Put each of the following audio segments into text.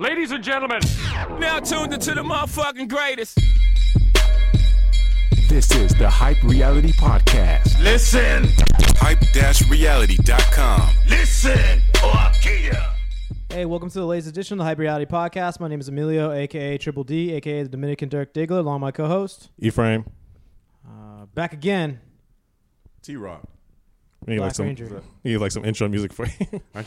Ladies and gentlemen, Now tuned into the motherfucking greatest. This is the Hype Reality Podcast. listen, hype-reality.com. listen, or I'll kill ya. Hey, welcome to the latest edition of the Hype Reality Podcast. My name is Emilio, aka Triple D, aka the Dominican Dirk Diggler, along with my co-host. Ephraim. Uh, back again, T Rock. You need Black like some, Ranger. you need like some intro music for you. I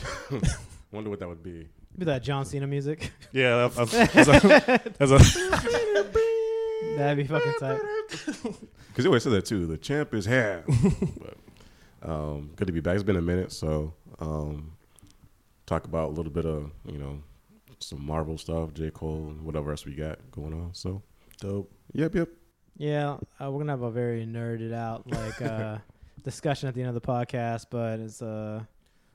wonder what that would be. Be that John Cena music. yeah, that, that's, that's, a, that's a, That'd be fucking tight. Because they always say that too. The champ is here. but um, good to be back. It's been a minute, so um, talk about a little bit of you know some Marvel stuff, J Cole, whatever else we got going on. So dope. yep, yep. Yeah, uh, we're gonna have a very nerded out like uh, discussion at the end of the podcast, but it's uh,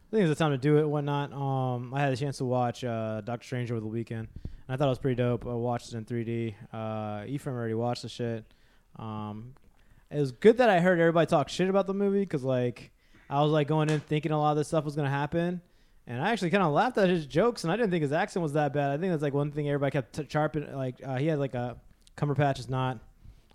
I think it's the time to do it. Whatnot. Um, I had a chance to watch uh, Doctor Strange over the weekend, and I thought it was pretty dope. I watched it in 3D. Uh, Ephraim already watched the shit. Um, it was good that I heard everybody talk shit about the movie because like I was like going in thinking a lot of this stuff was gonna happen. And I actually kind of laughed at his jokes, and I didn't think his accent was that bad. I think that's like one thing everybody kept t-. Like uh, he had like a Cumberpatch is not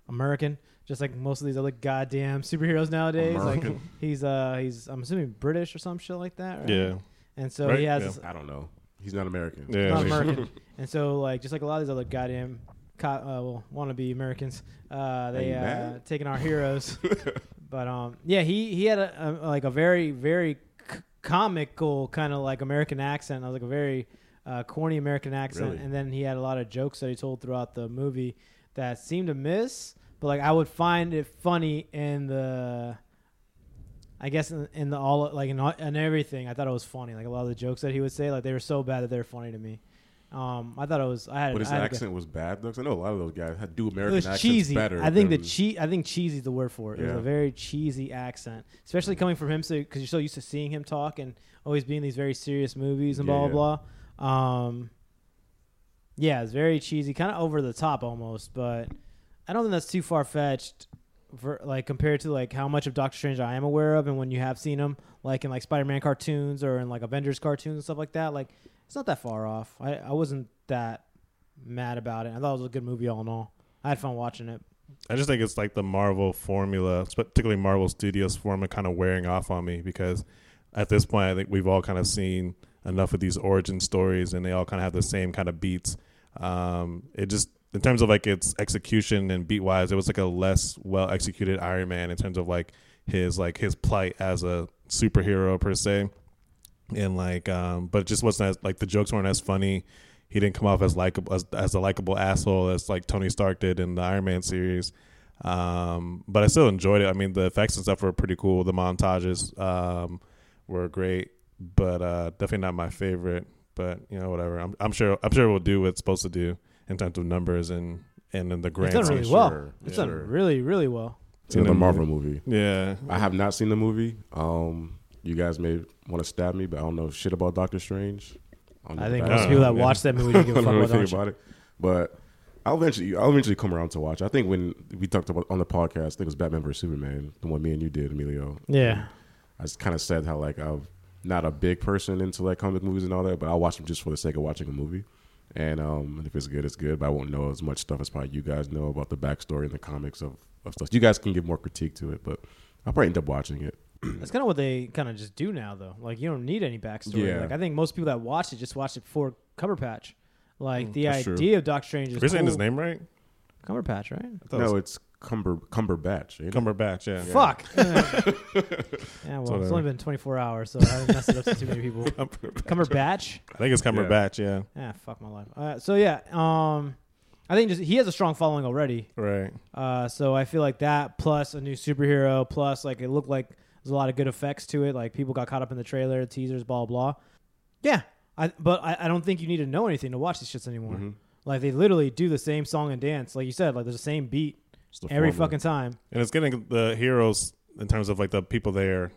American, just like most of these other goddamn superheroes nowadays. American. Like he's uh he's I'm assuming British or some shit like that. Right? Yeah. And so Right, he has yeah. I don't know. He's not American. Yeah. not American. and so like just like a lot of these other goddamn co- uh, well wannabe Americans, uh, they you uh, taking our heroes. but um yeah he he had a, a like a very very c- comical kind of like American accent. I was like a very uh, corny American accent, Really? and then he had a lot of jokes that he told throughout the movie that seemed to miss. But like I would find it funny in the, I guess in, in the all like in, all- in everything. I thought it was funny. Like a lot of the jokes that he would say, like they were so bad that they were funny to me. Um, I thought it was. I had. But his I had accent was bad though. 'cause I know a lot of those guys had do it American was accents cheesy. better. I think the che- I think cheesy is the word for it. It was a very cheesy accent, especially coming from him, because you're so used to seeing him talk and always being in these very serious movies and blah Yeah. blah blah. Um, yeah, it's very cheesy, kind of over the top almost, but I don't think that's too far fetched. For like compared to like how much of Doctor Strange I am aware of, and when you have seen him like in like Spider-Man cartoons or in like Avengers cartoons and stuff like that, like it's not that far off. I I wasn't that mad about it. I thought it was a good movie all in all. I had fun watching it. I just think it's like the Marvel formula, particularly Marvel Studios formula, kind of wearing off on me because at this point, I think we've all kind of seen enough of these origin stories, and they all kind of have the same kind of beats. Um, it just, in terms of like its execution and beat wise, it was like a less well executed Iron Man in terms of like his like his plight as a superhero per se, and like, um, but it just wasn't as like the jokes weren't as funny he didn't come off as likable as, as a likable asshole as like Tony Stark did in the Iron Man series. Um, but I still enjoyed it. I mean, the effects and stuff were pretty cool. The montages um, were great, but uh, definitely not my favorite. But you know, whatever. I'm, I'm sure. I'm sure it will do what it's supposed to do in terms of numbers and and in the It's grand. done really well. sure. It's Yeah. done really, really well. It's another Marvel movie. Yeah, I have not seen the movie. Um, you guys may want to stab me, but I don't know shit about Doctor Strange. don't I think most people that yeah. watch that movie don't give I a don't fuck know about anything about it. But I'll eventually, I'll eventually come around to watch. I think when we talked about on the podcast, I think it was Batman vs Superman, the one me and you did, Emilio. Yeah. I just kind of said how like I'm not a big person into like comic movies and all that, but I'll watch them just for the sake of watching a movie. And um, if it's good, it's good. But I won't know as much stuff as probably you guys know about the backstory and the comics of, of stuff. You guys can give more critique to it, but I'll probably end up watching it. That's kind of what they kind of just do now, though. Like you don't need any backstory. Yeah. Like I think most people that watch it just watch it for cover patch. Like the that's true. idea of Doctor Strange is Are you saying his name right? Cumberpatch, right? I it No, was it's Cumber Cumberbatch. ain't? Cumberbatch. Yeah. Fuck. yeah, well, it's only been 24 hours, so I haven't messed it up to too many people. Cumberbatch. I think it's Cumberbatch. Yeah. Yeah, fuck my life. Uh, so yeah, um, I think just he has a strong following already. Right. Uh, so I feel like that plus a new superhero plus like it looked like there's a lot of good effects to it. Like people got caught up in the trailer, teasers, blah blah. Yeah, I but I, I don't think you need to know anything to watch these shits anymore. Mm-hmm. Like they literally do the same song and dance, like you said. Like there's the same beat It's the every formula. fucking time. And it's getting the heroes in terms of like the people there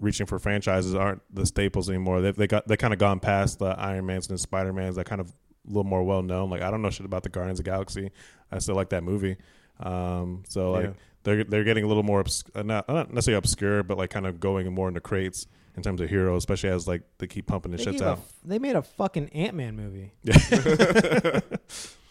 reaching for franchises aren't the staples anymore. They've they got they kind of gone past the Iron Mans and Spider Mans that kind of a little more well known. Like I don't know shit about the Guardians of the Galaxy. I still like that movie. Um, so like Yeah. they're they're getting a little more obs- uh, not not necessarily obscure, but like kind of going more into crates in terms of heroes, especially as like they keep pumping the They, shits gave a out. f- they made a fucking Ant Man movie.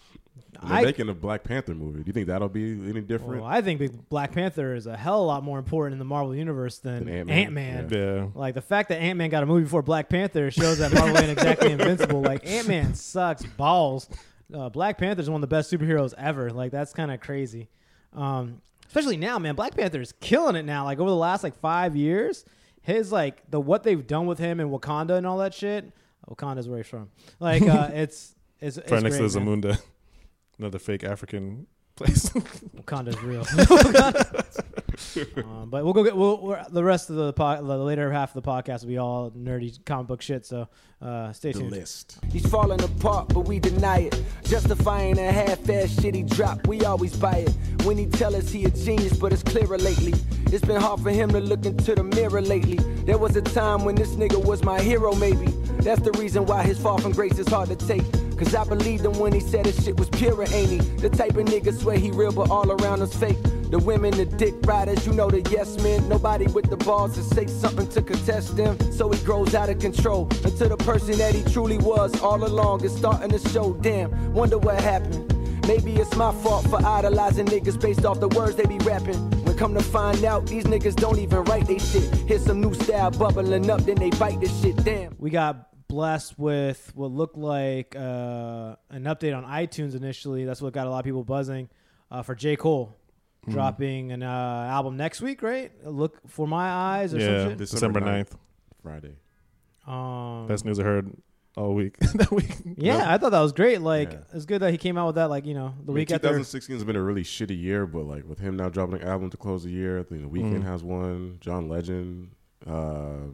And they're I, making a Black Panther movie. Do you think that'll be any different? well, I think Black Panther is a hell of a lot more important in the Marvel universe than Than Ant Ant-Man? Man. Yeah, Like the fact that Ant Man got a movie before Black Panther shows that Marvel ain't exactly invincible. Like Ant Man sucks balls. Uh, Black Panther is one of the best superheroes ever. Like that's kind of crazy. Um, especially now, man. Black Panther is killing it now. Like over the last like five years, his like the what they've done with him in Wakanda and all that shit. Wakanda's where he's from. Like uh, it's it's, it's right next great, to. Zamunda, another fake African place. Wakanda's real. um, but we'll go get we'll, we're, the rest of the, po- the later half of the podcast will be all nerdy comic book shit. So uh, stay the tuned. list. He's falling apart, but we deny it. Justifying a half-ass shit he drop, we always buy it. When he tell us he a genius, but it's clearer lately. It's been hard for him to look into the mirror lately. There was a time when this nigga was my hero, maybe. That's the reason why his fall from grace is hard to take. Cause I believed him when he said his shit was pure, ain't he? The type of nigga swear he real, but all around us fake. The women, the dick riders, you know the yes men. Nobody with the balls to say something to contest them. So he grows out of control until the person that he truly was all along is starting to show. Damn, wonder what happened. Maybe it's my fault for idolizing niggas based off the words they be rapping. When come to find out, these niggas don't even write they shit. Hear some new style bubbling up, then they bite this shit. Damn. We got blessed with what looked like uh, an update on iTunes initially. That's what got a lot of people buzzing uh, for J Cole. Hmm. Dropping an uh, album next week, right? Look for my eyes or yeah, some shit. December 9th. Friday. Um, Best news I heard all week. that week. yeah, I thought that was great. Like, Yeah. it's good that he came out with that. Like, you know, the I mean, week after. 2016 has been a really shitty year, but like with him now dropping an album to close the year, I think the Weeknd Mm. has one. John Legend, uh,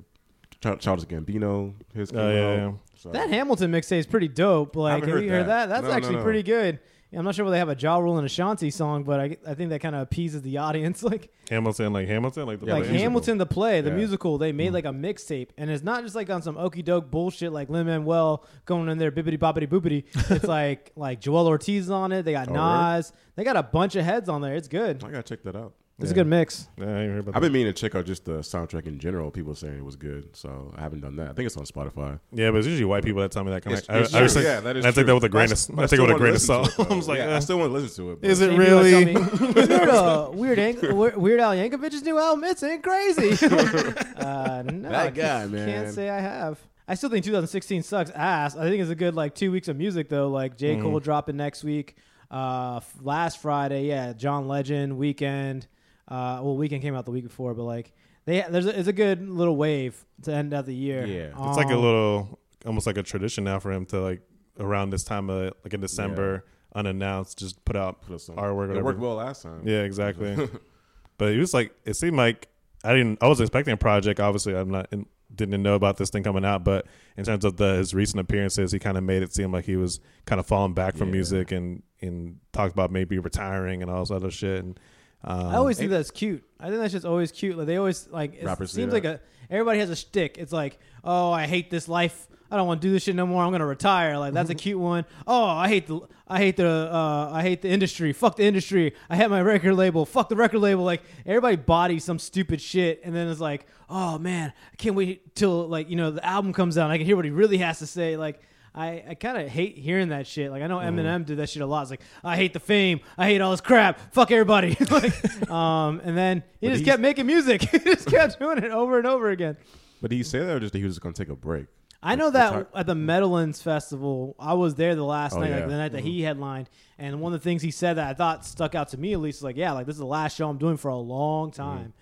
Ch- Childish Gambino, his came Oh, yeah, out. yeah. So- That Hamilton mixtape is pretty dope. Like, haven't have heard you heard that. that? That's No, no, actually no. pretty good. I'm not sure whether they have a Ja Rule and Ashanti song, but I, I think that kind of appeases the audience. Like, Hamilton, like Hamilton, like the Yeah, like the musical. Hamilton the play, the Yeah. musical, they Mm. made like a mixtape, and it's not just like on some okey doke bullshit like Lin Manuel going in there bippity boppity boopity. it's like like Joel Ortiz is on it. They got Oh, really? Nas. They got a bunch of heads on there. It's good. I gotta check that out. It's a good mix. Yeah, I heard about I've that. been meaning to check out just the soundtrack in general. People saying it was good, so I haven't done that. I think it's on Spotify. Yeah, but it's usually white people that tell me that kind It's- of. I, it's I, was true. like- Yeah, that is I take that true. with a grain of. But I take it still with a wanna grain of salt. I was though. like, yeah, I uh, still want to listen to it. but- is it Same really? tell me, "You heard, uh, Weird, Ang- Weird Weird Al Yankovic's new album? It's ain't crazy. uh, no, That I guy, can't, man. Can't say I have. I still think 2016 sucks ass. I think it's a good like two weeks of music though. Like J Mm-hmm. Cole dropping next week. Uh, f- last Friday, yeah, John Legend Weeknd. Uh, well, Weeknd came out the week before, but like they there's a, it's a good little wave to end out the year. Yeah. It's like a Um, little, almost like a tradition now for him to like around this time of like in December, unannounced, just put out Put some- artwork. It worked well last time. Yeah, exactly. but it was like it seemed like I didn't. I was expecting a project. Obviously, I'm not. In, didn't know about this thing coming out, but in terms of the his recent appearances, he kind of made it seem like he was kind of falling back from Yeah. music and and talked about maybe retiring and all this other shit. And um, I always think that's cute. I think that's just always cute. Like they always like it Rappers do seems like a everybody has a shtick. It's like, oh, I hate this life. I don't want to do this shit no more. I'm gonna retire. Like that's a cute one. Oh, I hate the I hate the uh, I hate the industry. Fuck the industry. I hate my record label. Fuck the record label. Like everybody bodies some stupid shit, and then it's like, oh man, I can't wait till like you know the album comes out. and I can hear what he really has to say. Like. I, I kind of hate hearing that shit. Like I know mm-hmm. Eminem did that shit a lot. It's like I hate the fame. I hate all this crap. Fuck everybody. like, um, and then he But just he's- kept making music. he just kept doing it over and over again. But did he say that or just that he was just gonna take a break? I know that at the mm-hmm. Meadowlands Festival, I was there the last Oh, night, yeah. like the night that he mm-hmm. headlined, and one of the things he said that I thought stuck out to me at least is like, yeah, like this is the last show I'm doing for a long time,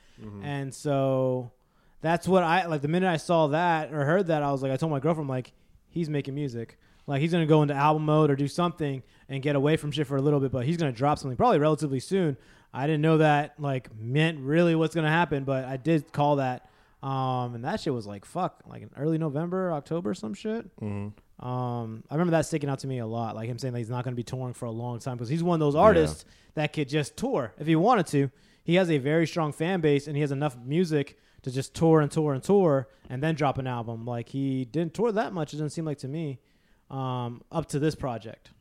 and so that's what I like. The minute I saw that or heard that, I was like, I told my girlfriend, like, he's making music, like he's gonna go into album mode or do something and get away from shit for a little bit, but he's gonna drop something probably relatively soon. I didn't know that like meant really what's gonna happen, but I did call that. Um, and that shit was like fuck, like in early November, October, some shit. Um, I remember that sticking out to me a lot, like him saying that he's not to be touring for a long time because he's one of those artists that could just tour if he wanted to. He has a very strong fan base and he has enough music to just tour and tour and tour and then drop an album. Like he didn't tour that much. It doesn't seem like to me. Um, up to this project,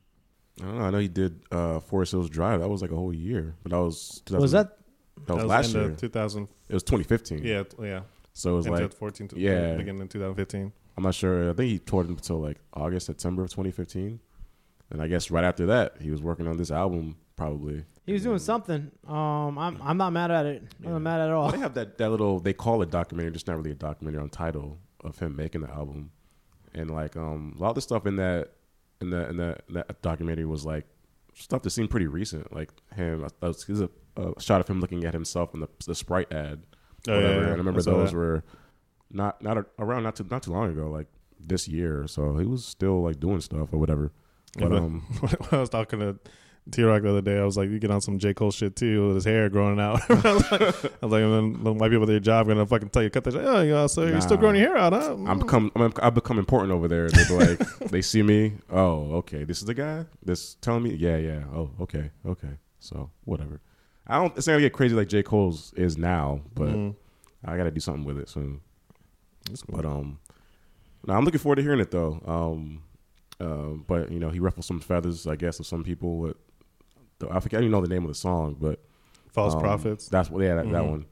I don't know. I know he did uh, Forest Hills Drive. That was like a whole year, but that was 2000, was that That was, That last end year. 2000. it was 2015. Yeah, yeah. So it was Into like 14 to yeah. beginning in 2015. I'm not sure. I think he toured until like August, September of 2015, and I guess right after that he was working on this album. Probably He was doing something. Um, I'm I'm not mad at it. I'm not mad at all. They have that, that little they call it documentary, just not really a documentary on title of him making the album, and like um a lot of the stuff in that in the in that, in that documentary was like stuff that seemed pretty recent, like him. uh, That was, there's a, a shot of him looking at himself in the the Sprite ad. Oh, yeah, whatever. yeah. And I remember I those that. were not not a, around not too not too long ago, like this year. So he was still like doing stuff or whatever. But Yeah, um, when I was talking to T Rock the other day, I was like, "You get on some J Cole shit too, with his hair growing out." I was like, I was like and then the white people at your job gonna fucking tell you cut that. Shit. Oh, yeah, so you're still growing your hair out, huh? I'm become I'm, I've become important over there. They be like they see me. Oh, okay, this is the guy. This telling me. Yeah, yeah. Oh, okay, okay. So whatever. I don't. It's not gonna get crazy like J Cole's is now, but Mhm. I got to do something with it soon. That's cool. But um, no, I'm looking forward to hearing it though. Um, uh, but you know, he ruffled some feathers, I guess, of some people. With I forget, I don't even know the name of the song, but False um, prophets. That's what. Yeah, that, that Mhm. one.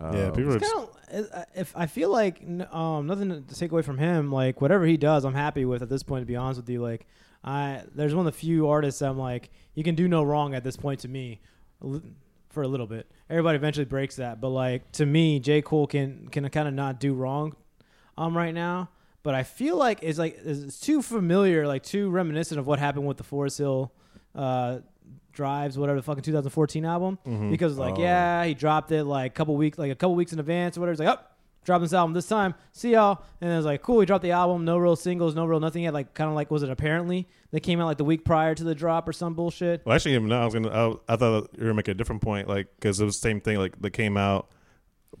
Uh, yeah, people are. It's kind of if I feel like um nothing to take away from him. Like whatever he does, I'm happy with at this point. To be honest with you, like I there's one of the few artists I'm like you can do no wrong at this point to me, for a little bit. Everybody eventually breaks that, but like to me, J Cole can can kind of not do wrong, um right now. But I feel like it's like it's too familiar, like too reminiscent of what happened with the Forest Hill. Uh, drives whatever the fucking 2014 album Mhm. because like Oh. yeah he dropped it like a couple weeks like a couple weeks in advance or whatever. He's like, oh, dropping this album this time. See y'all. And it was like, cool. He dropped the album. No real singles. No real nothing. He had like kind of like was it apparently that came out like the week prior to the drop or some bullshit. Well, actually, now I was gonna. I, I thought you were gonna make a different point, like because it was the same thing, like that came out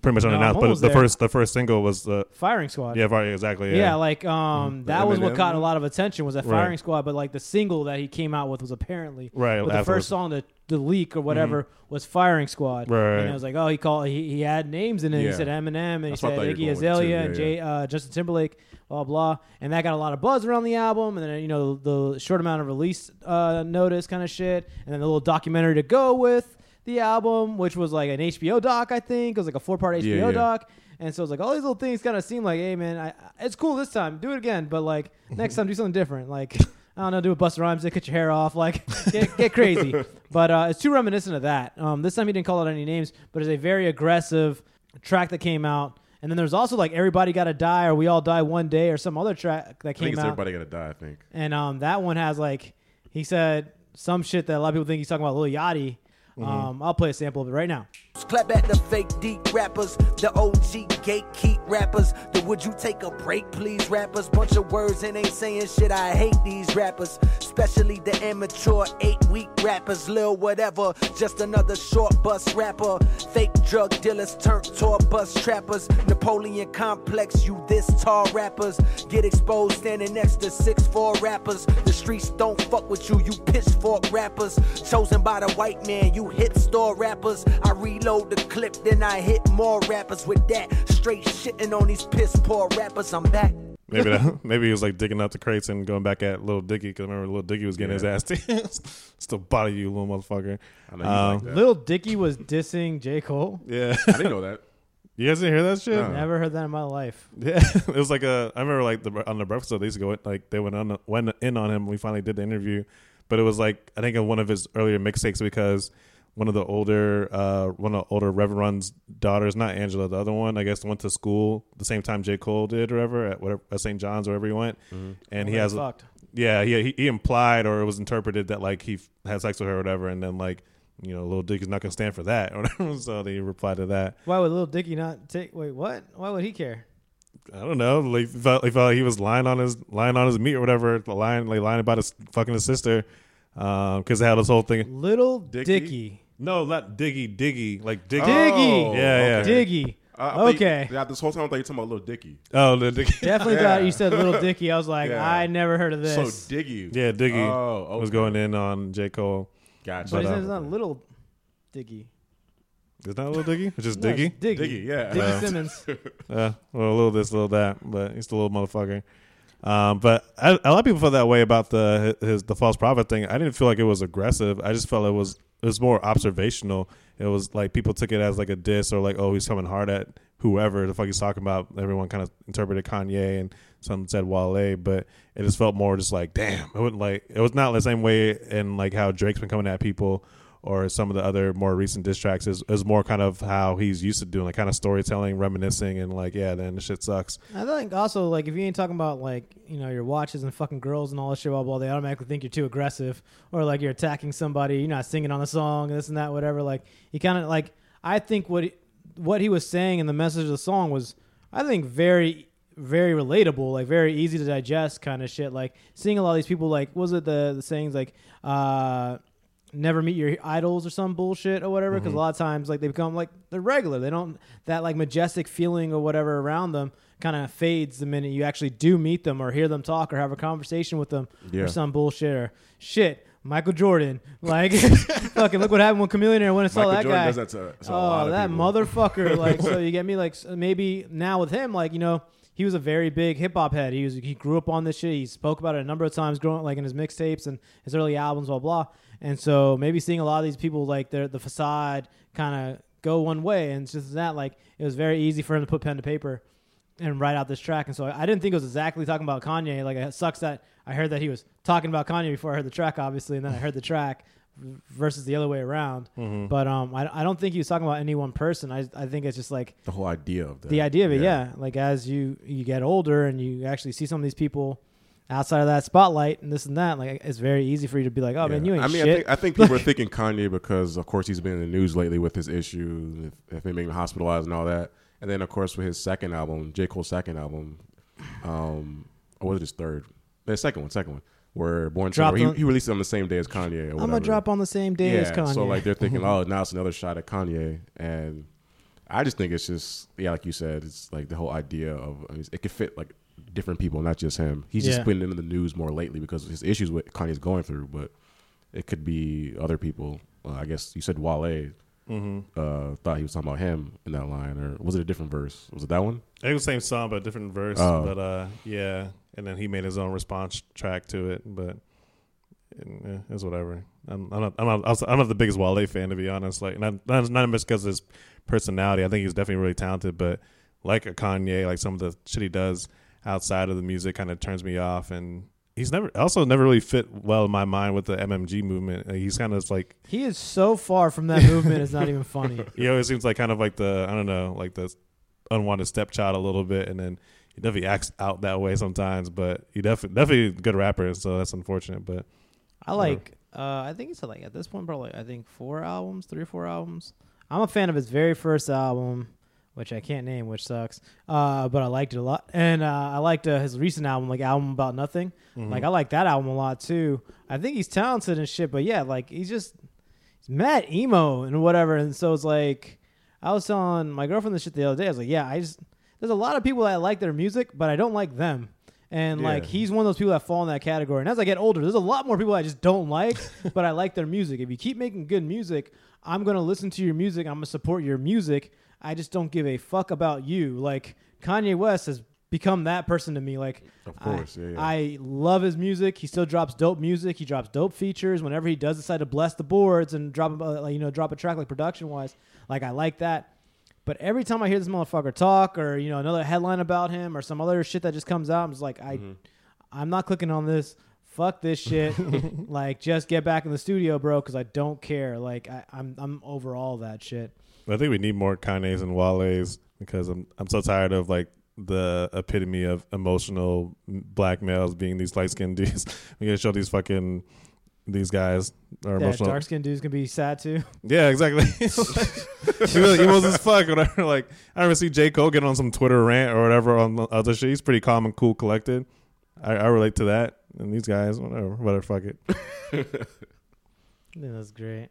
pretty much No, I'm but the there. first, the first single was the Firing Squad. yeah, right, exactly. Yeah, Yeah, like um, that was what Eminem. caught a lot of attention was that Right. Firing Squad, but like the single that he came out with was apparently right. But the first song, the the leak or whatever, was Firing Squad. Right. And it was like, oh, he called, he, he had names in it. He said Eminem, and he That's what I said thought Iggy Azalea too. and Jay, uh, Justin Timberlake, blah blah, and that got a lot of buzz around the album. And then you know the short amount of release uh, notice kind of shit, and then the little documentary to go with the album, which was like an HBO doc, I think. It was like a four part HBO Yeah, yeah. doc. And so it's like all these little things kind of seem like, hey man, I, I- it's cool this time, do it again, but like next time do something different. Like I don't know, do a Busta Rhymes, cut your hair off, like get, get crazy. But uh, it's too reminiscent of that. Um, this time he didn't call out any names, but it's a very aggressive track that came out. And then there's also like everybody got to die or we all die one day or some other track that I think came it's out. everybody gotta die. I think. And um, that one has like he said some shit that a lot of people think he's talking about Lil Yachty. Mm-hmm. Um, I'll play a sample of it right now. Clap at the fake deep rappers, the OG gatekeep rappers, the would you take a break please rappers. Bunch of words and ain't saying shit. I hate these rappers, especially the immature eight week rappers. Lil whatever, just another short bus rapper. Fake drug dealers turned tour bus trappers. Napoleon complex, you this tall rappers. Get exposed standing next to six four rappers. The streets don't fuck with you, you pitchfork rappers. Chosen by the white man, you hip store rappers. I reload the clip, then I hit more rappers with that. Straight shitting on these piss poor rappers. I'm back. Maybe that, maybe he was like digging out the crates and going back at Little Dicky because I remember Little Dicky was getting his ass taken. Still body you, little motherfucker. I know you Um, like that. Lil Dicky was dissing J. Cole. Yeah, I didn't know that. you guys didn't hear that shit? No. Never heard that in my life. Yeah, it was like a. I remember like the on the breakfast show they used to go like they went on went in on him. We finally did the interview, but it was like I think in one of his earlier mixtapes because one of the older uh one of the older Reverend's daughters, not Angela, the other one, I guess went to school the same time J Cole did, or whatever at whatever at St. John's or wherever he went, and he has fucked. yeah he, he implied or it was interpreted that like he f- had sex with her or whatever, and then like you know Little Dick is not gonna stand for that or whatever, so they replied to that. Why would Lil Dicky not take? Wait, what? Why would he care? I don't know. Like he felt, he felt like he was lying on his lying on his meat or whatever, lying like lying about his fucking his sister, because they had this whole thing. Little Dicky? Dicky. No, not Diggy, Diggy, like Diggy. Diggy. Yeah, yeah. Diggy. I- I you- Okay. yeah, this whole time I thought you were talking about Little Dicky. Oh, the Diggy. Definitely Yeah. thought you said Little Dicky. I was like, Yeah. I never heard of this. So Diggy. yeah, Diggy Oh, was going in on J Cole. Gotcha. but but, it's uh, not Little Diggy. Is that Little Diggy? It's just No, Diggy. it's Diggy. Diggy, yeah. Diggy Yeah. Simmons. Yeah, well, a little this, a little that, but he's the little motherfucker. Um, but I, a lot of people felt that way about the his the false prophet thing. I didn't feel like it was aggressive. I just felt it was it was more observational, it was like people took it as like a diss or like oh he's coming hard at whoever the fuck he's talking about. Everyone kind of interpreted Kanye and some said Wale, but it just felt more just like damn. It wasn't like it was not the same way in like how Drake's been coming at people or some of the other more recent diss tracks is, is more kind of how he's used to doing, like kind of storytelling, reminiscing, and like, yeah, then the shit sucks. I think also like if you ain't talking about like you know your watches and fucking girls and all that shit, blah blah, they automatically think you're too aggressive or like you're attacking somebody. You're not singing on the song, this and that, whatever. Like he kind of like I think what he, what he was saying in the message of the song was I think very very relatable, like very easy to digest kind of shit. Like seeing a lot of these people, like was it the the sayings like. uh never meet your idols or some bullshit or whatever because mm-hmm. a lot of times like they become like they're regular they don't that like majestic feeling or whatever around them kind of fades the minute you actually do meet them or hear them talk or have a conversation with them Yeah. or some bullshit or shit Michael Jordan, like, fucking look what happened when Chameleon when I saw Michael that Jordan guy. does that to, to a oh, lot Oh, of that people. motherfucker! Like, so you get me? Like, maybe now with him, like, you know, he was a very big hip hop head. He was he grew up on this shit. He spoke about it a number of times, growing like in his mixtapes and his early albums, blah blah. And so maybe seeing a lot of these people like their the facade kind of go one way, and it's just that like it was very easy for him to put pen to paper and write out this track. And so I didn't think it was exactly talking about Kanye. Like it sucks that I heard that he was talking about Kanye before I heard the track, obviously, and then I heard the track versus the other way around. Mm-hmm. But um, I, I don't think he was talking about any one person. I I think it's just like The whole idea of that. the idea of it. Yeah. like as you you get older and you actually see some of these people outside of that spotlight and this and that, like it's very easy for you to be like, oh man, you ain't I mean, shit. I think, I think people are thinking Kanye because, of course, he's been in the news lately with his issues, if, if him being hospitalized and all that. And then, of course, with his second album, J. Cole's second album, um, or was it his third? The second one, second one, where Born Dropped he, on- he released it on the same day as Kanye. Or I'm gonna drop on the same day yeah, as Kanye. So like they're thinking, oh, now it's another shot at Kanye, and I just think it's just yeah, like you said, it's like the whole idea of I mean, it could fit like different people, not just him. He's Yeah. just been in the news more lately because of his issues with Kanye's going through, but it could be other people. Uh, I guess you said Wale. Mm-hmm. Uh, thought he was talking about him in that line, or was it a different verse? Was it that one? It was the same song, but different verse. Oh. But uh, yeah, and then he made his own response track to it. But eh, it's whatever. I'm, I'm not. I'm not. I'm not the biggest Wale fan to be honest. Like not not, not just because of his personality. I think he's definitely really talented. But like a Kanye, like some of the shit he does outside of the music kind of turns me off. And he's never also never really fit well in my mind with the MMG movement. He's kind of like he is so far from that movement. It's not even funny. he always seems like kind of like the I don't know, like the unwanted stepchild a little bit, and then he definitely acts out that way sometimes. But he definitely definitely good rapper, so that's unfortunate. But I like. Uh, I think it's like at this point, probably I think four albums, three or four albums. I'm a fan of his very first album, which I can't name, which sucks. Uh, but I liked it a lot, and uh, I liked uh, his recent album, like album about nothing. Like I like that album a lot too. I think he's talented and shit, but yeah, like he's just he's mad emo and whatever. And so it's like I was telling my girlfriend this shit the other day. I was like, yeah, I just there's a lot of people that I like their music, but I don't like them. And like he's one of those people that fall in that category. And as I get older, there's a lot more people I just don't like, but I like their music. If you keep making good music, I'm gonna listen to your music. I'm gonna support your music. I just don't give a fuck about you. Like Kanye West has become that person to me. Like Of course, I, yeah, yeah. I love his music. He still drops dope music. He drops dope features whenever he does decide to bless the boards and drop a you know drop a track like production wise. Like I like that. But every time I hear this motherfucker talk, or you know another headline about him, or some other shit that just comes out, I'm just like, I, Mm-hmm. I'm not clicking on this. Fuck this shit. like, just get back in the studio, bro, because I don't care. Like, I, I'm I'm over all that shit. I think we need more Kanye's and Wale's because I'm I'm so tired of like the epitome of emotional black males being these light skinned dudes. we gotta show these fucking these guys are That emotional. dark skinned dudes can be sad too. Yeah, exactly. he was emos as fuck. Whatever. Like I remember see J Cole get on some Twitter rant or whatever on the other shit. He's pretty calm and cool, collected. I, I relate to that. And these guys, whatever, whatever. Fuck it. I think that's great.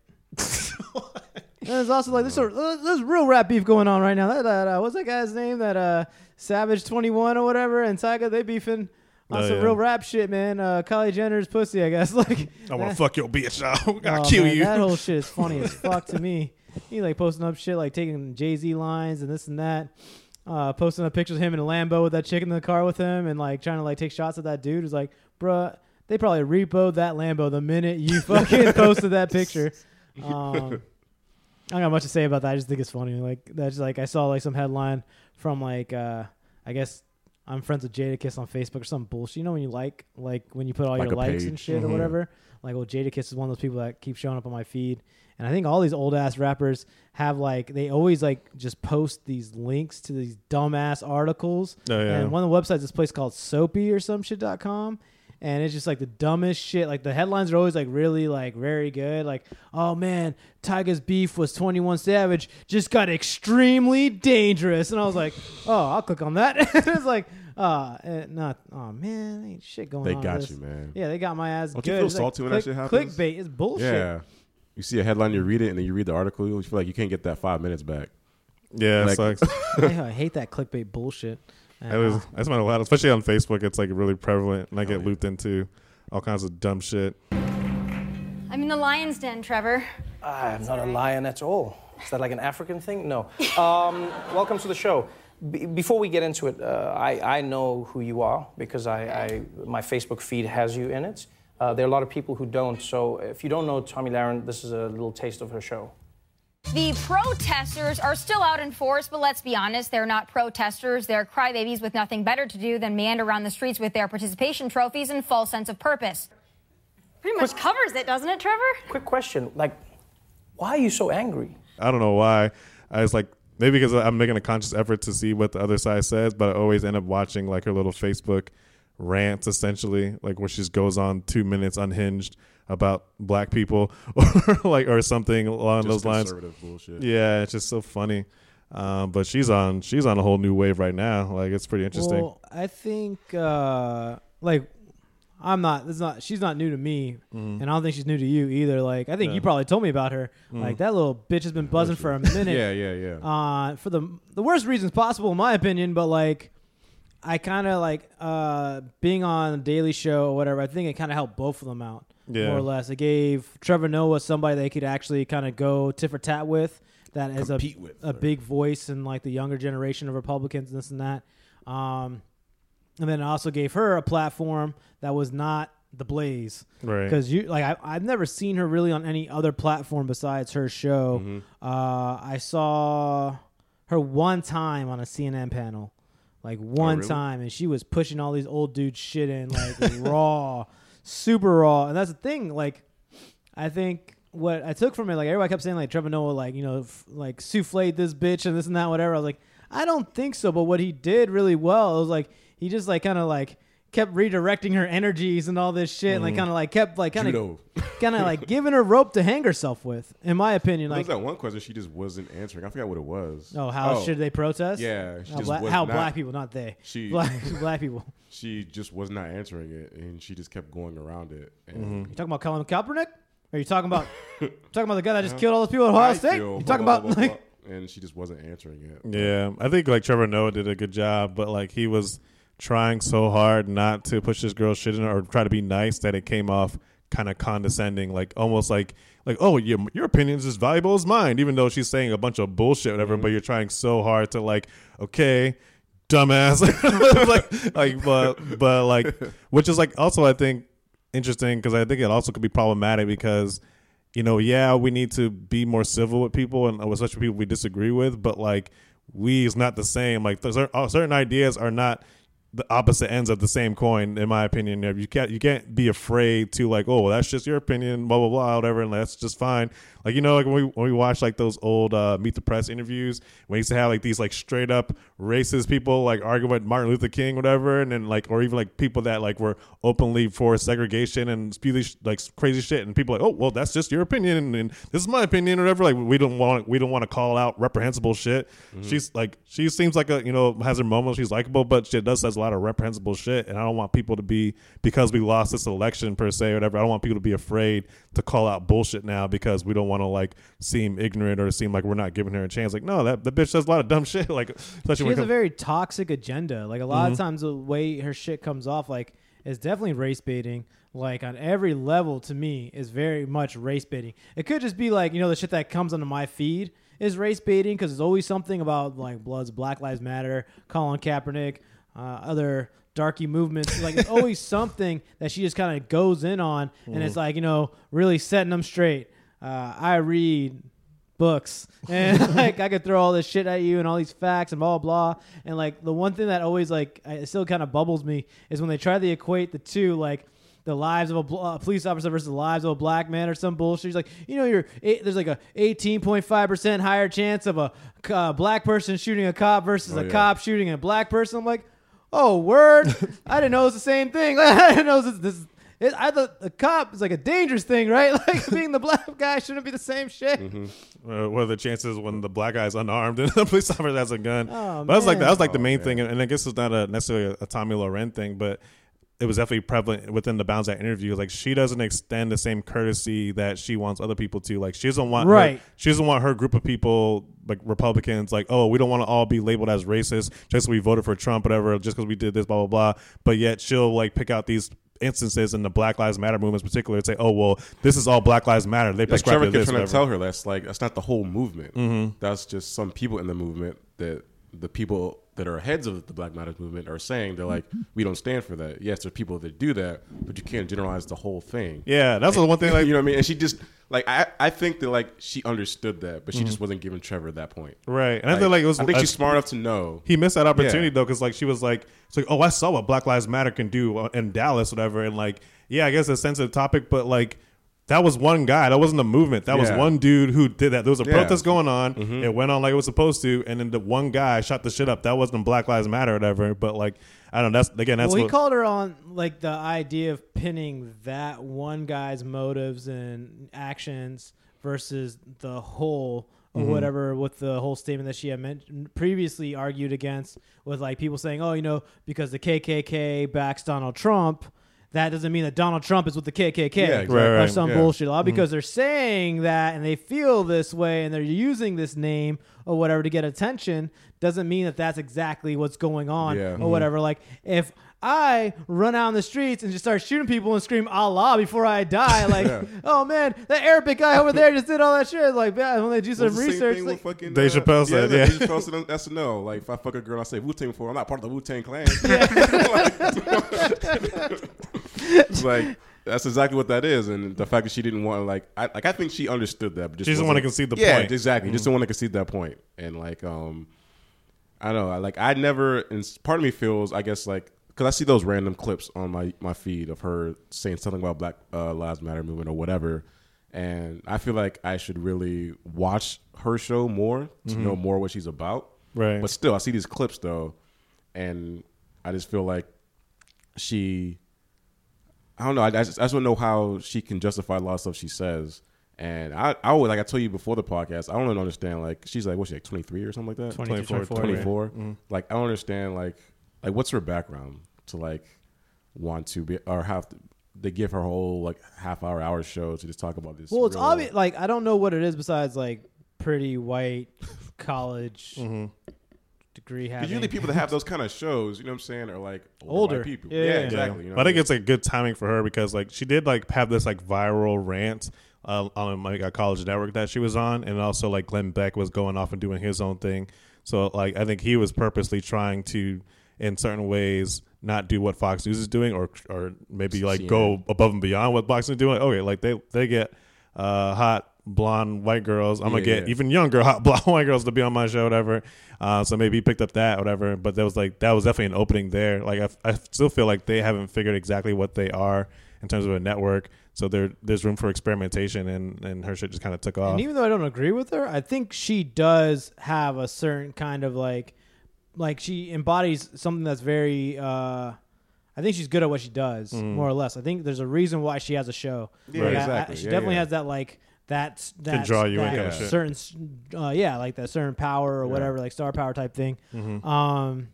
And there's also like there's, a, there's real rap beef going on right now. That, that uh, what's that guy's name? That uh, Savage Twenty One or whatever, and Tyga they beefing on Oh, some yeah. real rap shit, man. Uh, Kylie Jenner's pussy, I guess. Like I want to fuck your bitch. I'll oh, kill man, you. That whole shit is funny as fuck to me. He like posting up shit like taking Jay Z lines and this and that. Uh, posting up pictures of him in a Lambo with that chick in the car with him and like trying to like take shots at that dude. It's like, bruh, they probably repoed that Lambo the minute you fucking posted that picture. Um, I don't got much to say about that. I just think it's funny. Like that's like I saw like some headline from like uh I guess I'm friends with Jadakiss on Facebook or some bullshit. You know when you like like when you put all Like your likes page. and shit or Mhm. whatever. Like well Jadakiss is one of those people that keep showing up on my feed. And I think all these old ass rappers have like they always like just post these links to these dumbass articles. Oh, yeah. And one of the websites, this place called Soapy or some shit dot com. And it's just like the dumbest shit. Like the headlines are always like really like very good. Like, oh man, Tyga's beef was 21 Savage just got extremely dangerous. And I was like, oh, I'll click on that. and it's like, uh, eh, not, oh man, ain't shit going They on. with got this. you, man. Yeah, they got my ass Don't good. you feel It's like salty when that shit happens? Clickbait is bullshit. Yeah. You see a headline, you read it, and then you read the article. You feel like you can't get that five minutes back. Yeah, it Like- sucks. I hate that clickbait bullshit. And, That is uh, that's not allowed, especially on Facebook. It's like really prevalent, and I Oh, get yeah. looped into all kinds of dumb shit. I'm in the lion's den, Trevor. I'm not a lion at all. Is that like an African thing? No. Um, welcome to the show. B- before we get into it, uh, I, I know who you are because I, I my Facebook feed has you in it. Uh, there are a lot of people who don't. So if you don't know Tomi Lahren, this is a little taste of her show. The protesters are still out in force, but let's be honest, they're not protesters. They're crybabies with nothing better to do than meander around the streets with their participation trophies and false sense of purpose. Pretty much covers it, doesn't it, Trevor? Quick question, like, why are you so angry? I don't know why. I was like maybe because I'm making a conscious effort to see what the other side says, but I always end up watching like her little Facebook rants, essentially, like where she just goes on two minutes unhinged about black people or like or something along Just those lines. bullshit. Yeah, it's just so funny. Um, but she's on she's on a whole new wave right now. Like it's pretty interesting. Well, I think uh like I'm not. It's not. She's not new to me, Mm-hmm. and I don't think she's new to you either. Like I think you probably told me about her. Mm-hmm. Like that little bitch has been buzzing for a minute. Yeah, yeah, yeah. Uh, for the the worst reasons possible, in my opinion. But like, I kind of like uh being on the Daily Show or whatever. I think it kind of helped both of them out Yeah. more or less. It gave Trevor Noah somebody they could actually kind of go tit for tat with. That is a with, a or- big voice in like the younger generation of Republicans, and this and that. Um, and then it also gave her a platform that was not the Blaze, Right. Because you like I, I've never seen her really on any other platform besides her show. Mm-hmm. Uh, I saw her one time on a CNN panel, like one really? time, and she was pushing all these old dudes shit in like raw, super raw. And that's the thing, like I think what I took from it, like everybody kept saying, like Trevor Noah, like you know, f- like souffled this bitch and this and that, whatever. I was like, I don't think so. But what he did really well, it was like he just like kind of like kept redirecting her energies and all this shit, and like kind of like kept like kind of Judo. kind of like giving her rope to hang herself with. In my opinion, There like was that one question she just wasn't answering. I forgot what it was. oh, how should they protest? Yeah, she how, just bla- was how not- black people, not they. She- black black people. She just was not answering it, and she just kept going around it. And Mm-hmm. You talking about Colin Kaepernick? Are you talking about talking about the guy that just killed all those people at Ohio I State? feel You talking blah, about blah, blah, like blah, and she just wasn't answering it. Yeah, I think like Trevor Noah did a good job, but like he was trying so hard not to push this girl shit in or try to be nice that it came off kind of condescending, like almost like like oh your your opinion is as valuable as mine, even though she's saying a bunch of bullshit, whatever. But mm-hmm. you're trying so hard to like okay. Dumbass, like, like, but, but, like, which is like also I think interesting because I think it also could be problematic because you know, yeah, we need to be more civil with people and uh, with such people we disagree with, but like we is not the same. Like uh, certain ideas are not the opposite ends of the same coin, in my opinion. You can't you can't be afraid to like, oh, well, that's just your opinion, blah blah blah, whatever, and that's just fine. Like you know, like when we when we watch like those old uh, Meet the Press interviews, when we used to have like these like straight up racist people like arguing with Martin Luther King, whatever, and then like or even like people that like were openly for segregation and spew these like crazy shit, and people like, oh, well, that's just your opinion, and, and this is my opinion, or whatever. Like we don't want we don't want to call out reprehensible shit. She's like she seems like a you know has her moments. She's likable, but she does says a lot of reprehensible shit, and I don't want people to be because we lost this election per se or whatever. I don't want people to be afraid to call out bullshit now because we don't want to like seem ignorant or seem like we're not giving her a chance. Like no, that the bitch says a lot of dumb shit. Like especially she has a very toxic agenda. Like a Mm-hmm. lot of times, the way her shit comes off, like is definitely race baiting. Like on every level, to me, is very much race baiting. It could just be like you know the shit that comes onto my feed is race baiting because there's always something about like Bloods, Black Lives Matter, Colin Kaepernick, uh, other darky movements. Like it's always something that she just kind of goes in on, and Mm. it's like you know really setting them straight. Uh, I read books and like I could throw all this shit at you and all these facts and blah blah blah and like the one thing that always like I, it still kind of bubbles me is when they try to equate the two like the lives of a bl- uh, police officer versus the lives of a black man or some bullshit. He's like, you know, you're eight, there's like a 18.5 percent higher chance of a uh, black person shooting a cop versus Oh, a yeah. cop shooting a black person. I'm like, oh word, I didn't know it was the same thing. I didn't know this. this it, I thought the cop is like a dangerous thing, right? Like being the black guy shouldn't be the same shit. Uh, what are the chances when the black guy's unarmed and the police officer has a gun? Oh, but that was like that was like the Oh, main man. thing, and, and I guess it's not a necessarily a, a Tomi Lahren thing, but it was definitely prevalent within the bounds of that interview. Like she doesn't extend the same courtesy that she wants other people to. Like she doesn't want her- Right. she doesn't want her group of people like Republicans like oh we don't want to all be labeled as racist just 'cause we voted for Trump whatever just because we did this blah blah blah. But yet she'll like pick out these instances in the Black Lives Matter movement in particular and say oh well this is all Black Lives Matter they Like prescribe Trevor kept trying to tell her that's like that's not the whole movement. Mm-hmm. That's just some people in the movement that the people that are heads of the Black Matters movement are saying they're like we don't stand for that. Yes, there are people that do that, but you can't generalize the whole thing. Yeah, that's the one thing. Like, you know what I mean? And she just like I I think that like she understood that, but she just wasn't giving Trevor that point. right, and I feel like it was. I think she's smart enough to know. He missed that opportunity Yeah. though, because like she was like, it's like, oh, I saw what Black Lives Matter can do uh, in Dallas, whatever, and like, yeah, I guess a sensitive topic, but like. That was one guy. That wasn't a movement. That was one dude who did that. There was a Yeah. Mm-hmm. protest going on. It went on like it was supposed to, and then the one guy shot the shit up. That wasn't Black Lives Matter, or whatever. But like, I don't know. That's again. That's well, he called her on like the idea of pinning that one guy's motives and actions versus the whole or Mm-hmm. whatever with the whole statement that she had mentioned previously argued against with like people saying, oh, you know, because the KKK backs Donald Trump. That doesn't mean that Donald Trump is with the KKK Yeah, exactly. Right, or some Yeah. Mm-hmm. bullshit. All because they're saying that and they feel this way and they're using this name or whatever to get attention doesn't mean that that's exactly what's going on Yeah. or Mhm. whatever. Like if I run out in the streets and just start shooting people and scream Allah before I die, like, Yeah. oh man, that Arabic guy over there just did all that shit. Like, yeah, when they do some Well, the research, thing like, with fucking, Dave Chappelle said, yeah, yeah. Dave Chappelle said on SNL, like if I fuck a girl, and I say Wu Tang before, I'm not part of the Wu Tang Clan. it's like that's exactly what that is, and the fact that she didn't want to like, I like I think she understood that, but just She doesn't wasn't- wanna concede the yeah, point. exactly. Just don't want to concede that point, and like, um, I don't know, I like I never, and part of me feels, I guess, like because I see those random clips on my my feed of her saying something about Black uh, Lives Matter movement or whatever, and I feel like I should really watch her show more to know more what she's about. Right. But still, I see these clips though, and I just feel like she. I don't know. I, I just, I just don't know how she can justify a lot of stuff she says. And I, I would like I told you before the podcast. I don't really understand. Like she's like, what's she like, twenty three or something like that? 22, 24, 24. Mm-hmm. Like I don't understand. Like like what's her background to like want to be or have to, they give her whole like half hour hour show to just talk about this. well, it's real- obvious. Like, I don't know what it is besides like pretty white college Mm-hmm. Degree Because having. usually people that have those kind of shows, you know what I'm saying, are like older, Older. people. Yeah, Yeah, yeah. exactly. You know But I think what it's like good timing for her because like she did like have this like viral rant uh, on like a college network that she was on, and also like Glenn Beck was going off and doing his own thing. So like I think he was purposely trying to, in certain ways, not do what Fox News is doing, or or maybe like go above and beyond what Fox News is doing. Okay, like they they get uh, hot blonde white girls. I'm gonna get yeah. even younger hot blonde white girls to be on my show, whatever. Uh, so maybe he picked up that, whatever. But that was like that was definitely an opening there. Like I, I still feel like they haven't figured exactly what they are in terms of a network. So there there's room for experimentation, and and her shit just kind of took off. And even though I don't agree with her, I think she does have a certain kind of like, like she embodies something that's very. uh I think she's good at what she does, more or less. I think there's a reason why she has a show. Yeah, Like, I- I- exactly. she Yeah, definitely yeah. has that like that that draw you in that kinda certain, uh, yeah, like that certain power or whatever, like star power type thing. Um,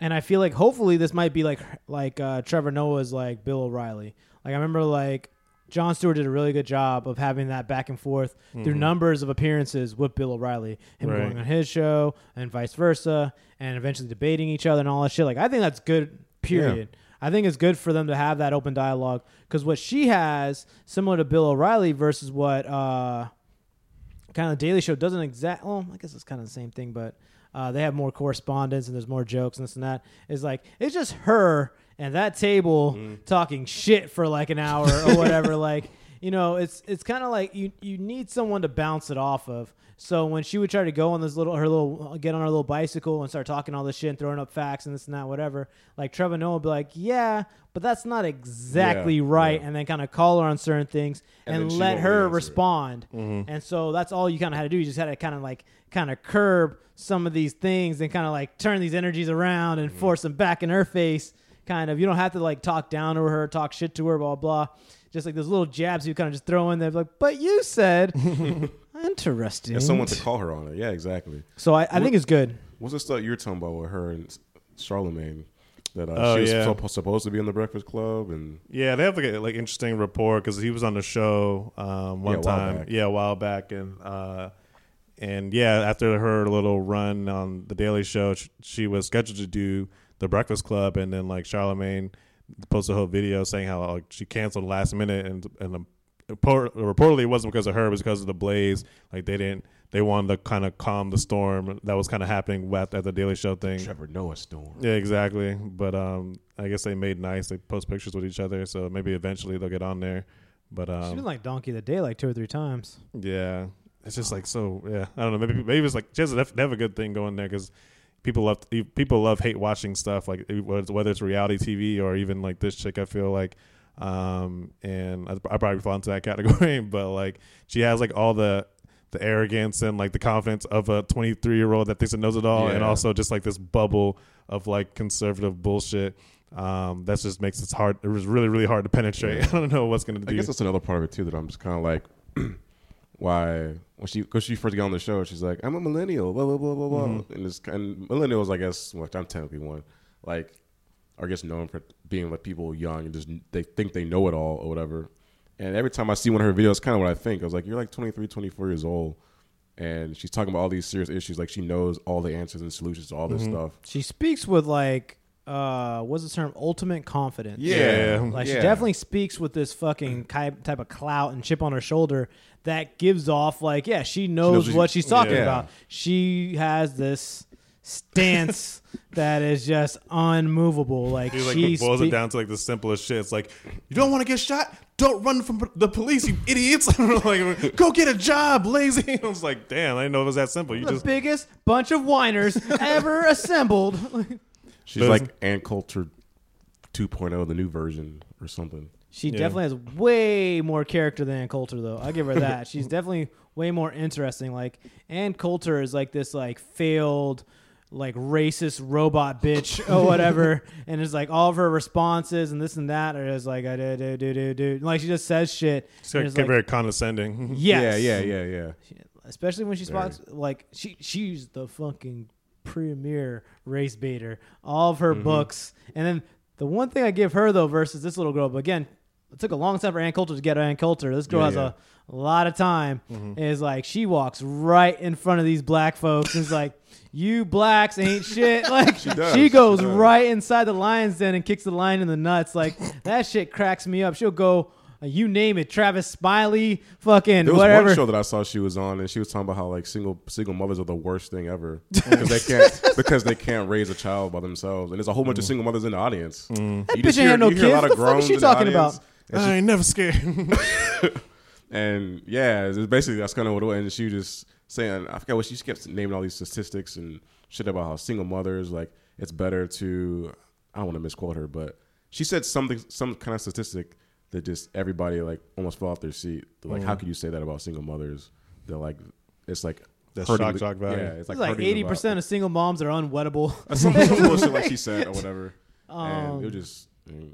and I feel like hopefully this might be like like uh, Trevor Noah's like Bill O'Reilly. Like I remember like Jon Stewart did a really good job of having that back and forth through numbers of appearances with Bill O'Reilly, him Right. going on his show and vice versa, and eventually debating each other and all that shit. Like I think that's good. Period. I think it's good for them to have that open dialogue because what she has, similar to Bill O'Reilly, versus what uh, kind of the Daily Show doesn't exact. Well, I guess it's kind of the same thing, but uh, they have more correspondence and there's more jokes and this and that. Is like it's just her and that table talking shit for like an hour or whatever. like you know, it's it's kind of like you you need someone to bounce it off of. So when she would try to go on this little her little uh, get on her little bicycle and start talking all this shit and throwing up facts and this and that whatever, like Trevor Noah would be like, yeah, but that's not exactly Yeah, right, yeah. and then kind of call her on certain things And and, let her respond. And so that's all you kind of had to do. You just had to kind of like kind of curb some of these things and kind of like turn these energies around and force them back in her face. Kind of, you don't have to like talk down to her, talk shit to her, blah blah. Just like those little jabs you kind of just throw in there, like, but you said, interesting. And someone to call her on it. Yeah, exactly. so I, I think it's good. What's the stuff you were talking about with her and Charlemagne? That uh, Oh, she was yeah. suppo- supposed to be in the Breakfast Club, and Yeah, they have like a like interesting rapport because he was on the show um, one Yeah, time, back. yeah, a while back, and uh, and yeah, after her little run on the Daily Show, sh- she was scheduled to do the Breakfast Club, and then like Charlemagne posted a whole video saying how like she canceled last minute, and and um, report- reportedly it wasn't because of her, it was because of the blaze. Like they didn't, they wanted to kind of calm the storm that was kind of happening at, at the Daily Show thing. Trevor Noah storm. Yeah, exactly. But um, I guess they made nice. They post pictures with each other, so maybe eventually they'll get on there. But She's been um, like Donkey of the Day like two or three times. yeah, it's just like so. Yeah, I don't know. Maybe maybe it's like she has a, they have a good thing going there because people love people love hate watching stuff like whether it's reality TV or even like this chick. I feel like. Um and I, I probably fall into that category, but like she has like all the the arrogance and like the confidence of a 23 year old that thinks it knows it all, and also just like this bubble of like conservative bullshit. Um, that just makes it hard. It was really, really hard to penetrate. I don't know what's gonna Do. I guess that's another part of it too that I'm just kind of like, why when she because she first got on the show, she's like, I'm a millennial, blah blah blah blah blah, Mm-hmm. and this and millennials, I guess, which I'm technically one, like, are just known for being like people young and just they think they know it all or whatever. And every time I see one of her videos, kind of what I think. I was like, you're like 23, 24 years old, and she's talking about all these serious issues. Like she knows all the answers and solutions to all this Mm-hmm. stuff. She speaks with like uh what's the term ultimate confidence. Yeah. Like she definitely speaks with this fucking ki- type of clout and chip on her shoulder that gives off like yeah, she knows, knows what what she- she's talking yeah. about. She has this stance that is just unmovable. Like He like she boils it down to like the simplest shit. It's like you don't want to get shot. Don't run from the police, you idiots! like, go get a job, lazy. I was like, damn, I didn't know it was that simple. You the just biggest bunch of whiners ever assembled. She's Those- like Ann Coulter 2.0, the new version or something. She Yeah. definitely has way more character than Ann Coulter, though. I give her that. She's definitely way more interesting. Like Ann Coulter is like this like failed, like racist robot bitch or whatever, and it's like all of her responses and this and that are just like I do do do do do. Like she just says shit. it's and like, it's like, very condescending. yes. Yeah, yeah, yeah, yeah. Especially when she Very. spots like she she's the fucking premier race baiter. All of her Mm-hmm. books, and then the one thing I give her though versus this little girl, but again, it took a long time for Ann Coulter to get Ann Coulter. This girl Yeah, has yeah. a, lot of time. Mm-hmm. Is like she walks right in front of these black folks and is like, "You blacks ain't shit." Like she, she goes does. right inside the lion's den and kicks the lion in the nuts. Like that shit cracks me up. She'll go. You name it, Tavis Smiley, fucking There was whatever. one show that I saw she was on, and she was talking about how like single single mothers are the worst thing ever because they can't because they can't raise a child by themselves, and there's a whole bunch of mm. single mothers in the audience. Mm. You That just bitch ain't had no you hear a lot kids. of The fuck is groans she in the talking audience, about? and I ain't never scared. And yeah, it's basically that's kind of what it was. And she was just saying, I forget what she kept naming all these statistics and shit about how single mothers like it's better to. I don't want to misquote her, but she said something, some kind of statistic that just everybody like almost fell off their seat. They're like, how could you say that about single mothers? They're like, it's like That's hurting shock the- shock value. Yeah, it's like It's like eighty percent about- of single moms are unwettable. some, some bullshit like she said or whatever. Um, and it was just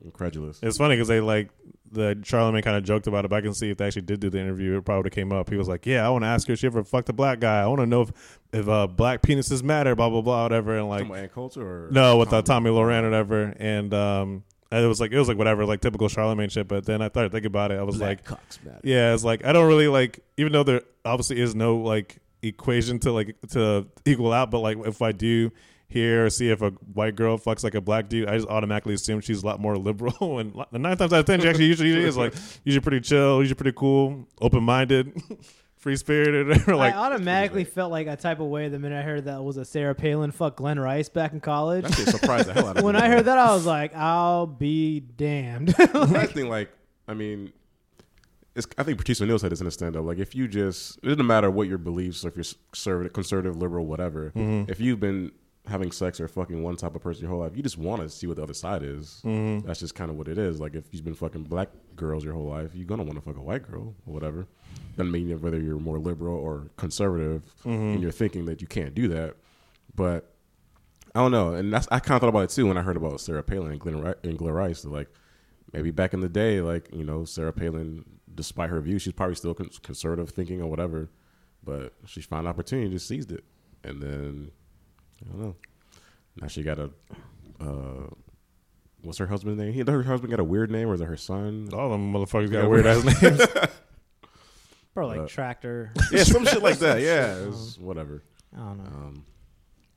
incredulous. It's funny because they like the Charlemagne kind of joked about it, but I can see if they actually did do the interview, it probably came up. He was like, "Yeah, I want to ask her if she ever fucked a black guy. I want to know if if uh, black penises matter, blah blah blah, whatever." And like, Talking about Ann Coulter or no, with uh, Tomi Lahren or whatever, and um, and it was like it was like whatever, like typical Charlemagne shit. But then I started thinking about it, I was like, cocks matter. yeah, it's like I don't really like, even though there obviously is no like equation to like to equal out, but like if I do hear or see if a white girl fucks like a black dude, I just automatically assume she's a lot more liberal. and nine times out of ten, she actually usually is like usually pretty chill, usually pretty cool, open minded, free spirited. like I automatically felt like a type of way the minute I heard that was a Sarah Palin fuck Glen Rice back in college. That shit surprised the hell out of me. when I heard that, I was like, "I'll be damned." I think like I mean, it's, I think Patrice O'Neal said this in a stand up. Like, if you just, it doesn't matter what your beliefs, or if you're conservative, conservative liberal, whatever. Mhm. If you've been having sex or fucking one type of person your whole life, you just want to see what the other side is. Mhm. That's just kind of what it is. Like, if you've been fucking black girls your whole life, you're gonna want to fuck a white girl or whatever. Doesn't mean that whether you're more liberal or conservative Mhm. in your thinking that you can't do that. But I don't know, and that's I kind of thought about it too when I heard about Sarah Palin and Glen and Glen Rice. Like maybe back in the day, like you know, Sarah Palin, despite her views, she's probably still con- conservative thinking or whatever, but she found an opportunity, and just seized it, and then I don't know. Now she got a. Uh, what's her husband's name? He, her husband got a weird name, or is it her son? All them motherfuckers got weird ass names. Or like Uh, tractor. Yeah, some shit like that. Yeah, it was whatever. I don't know. Um,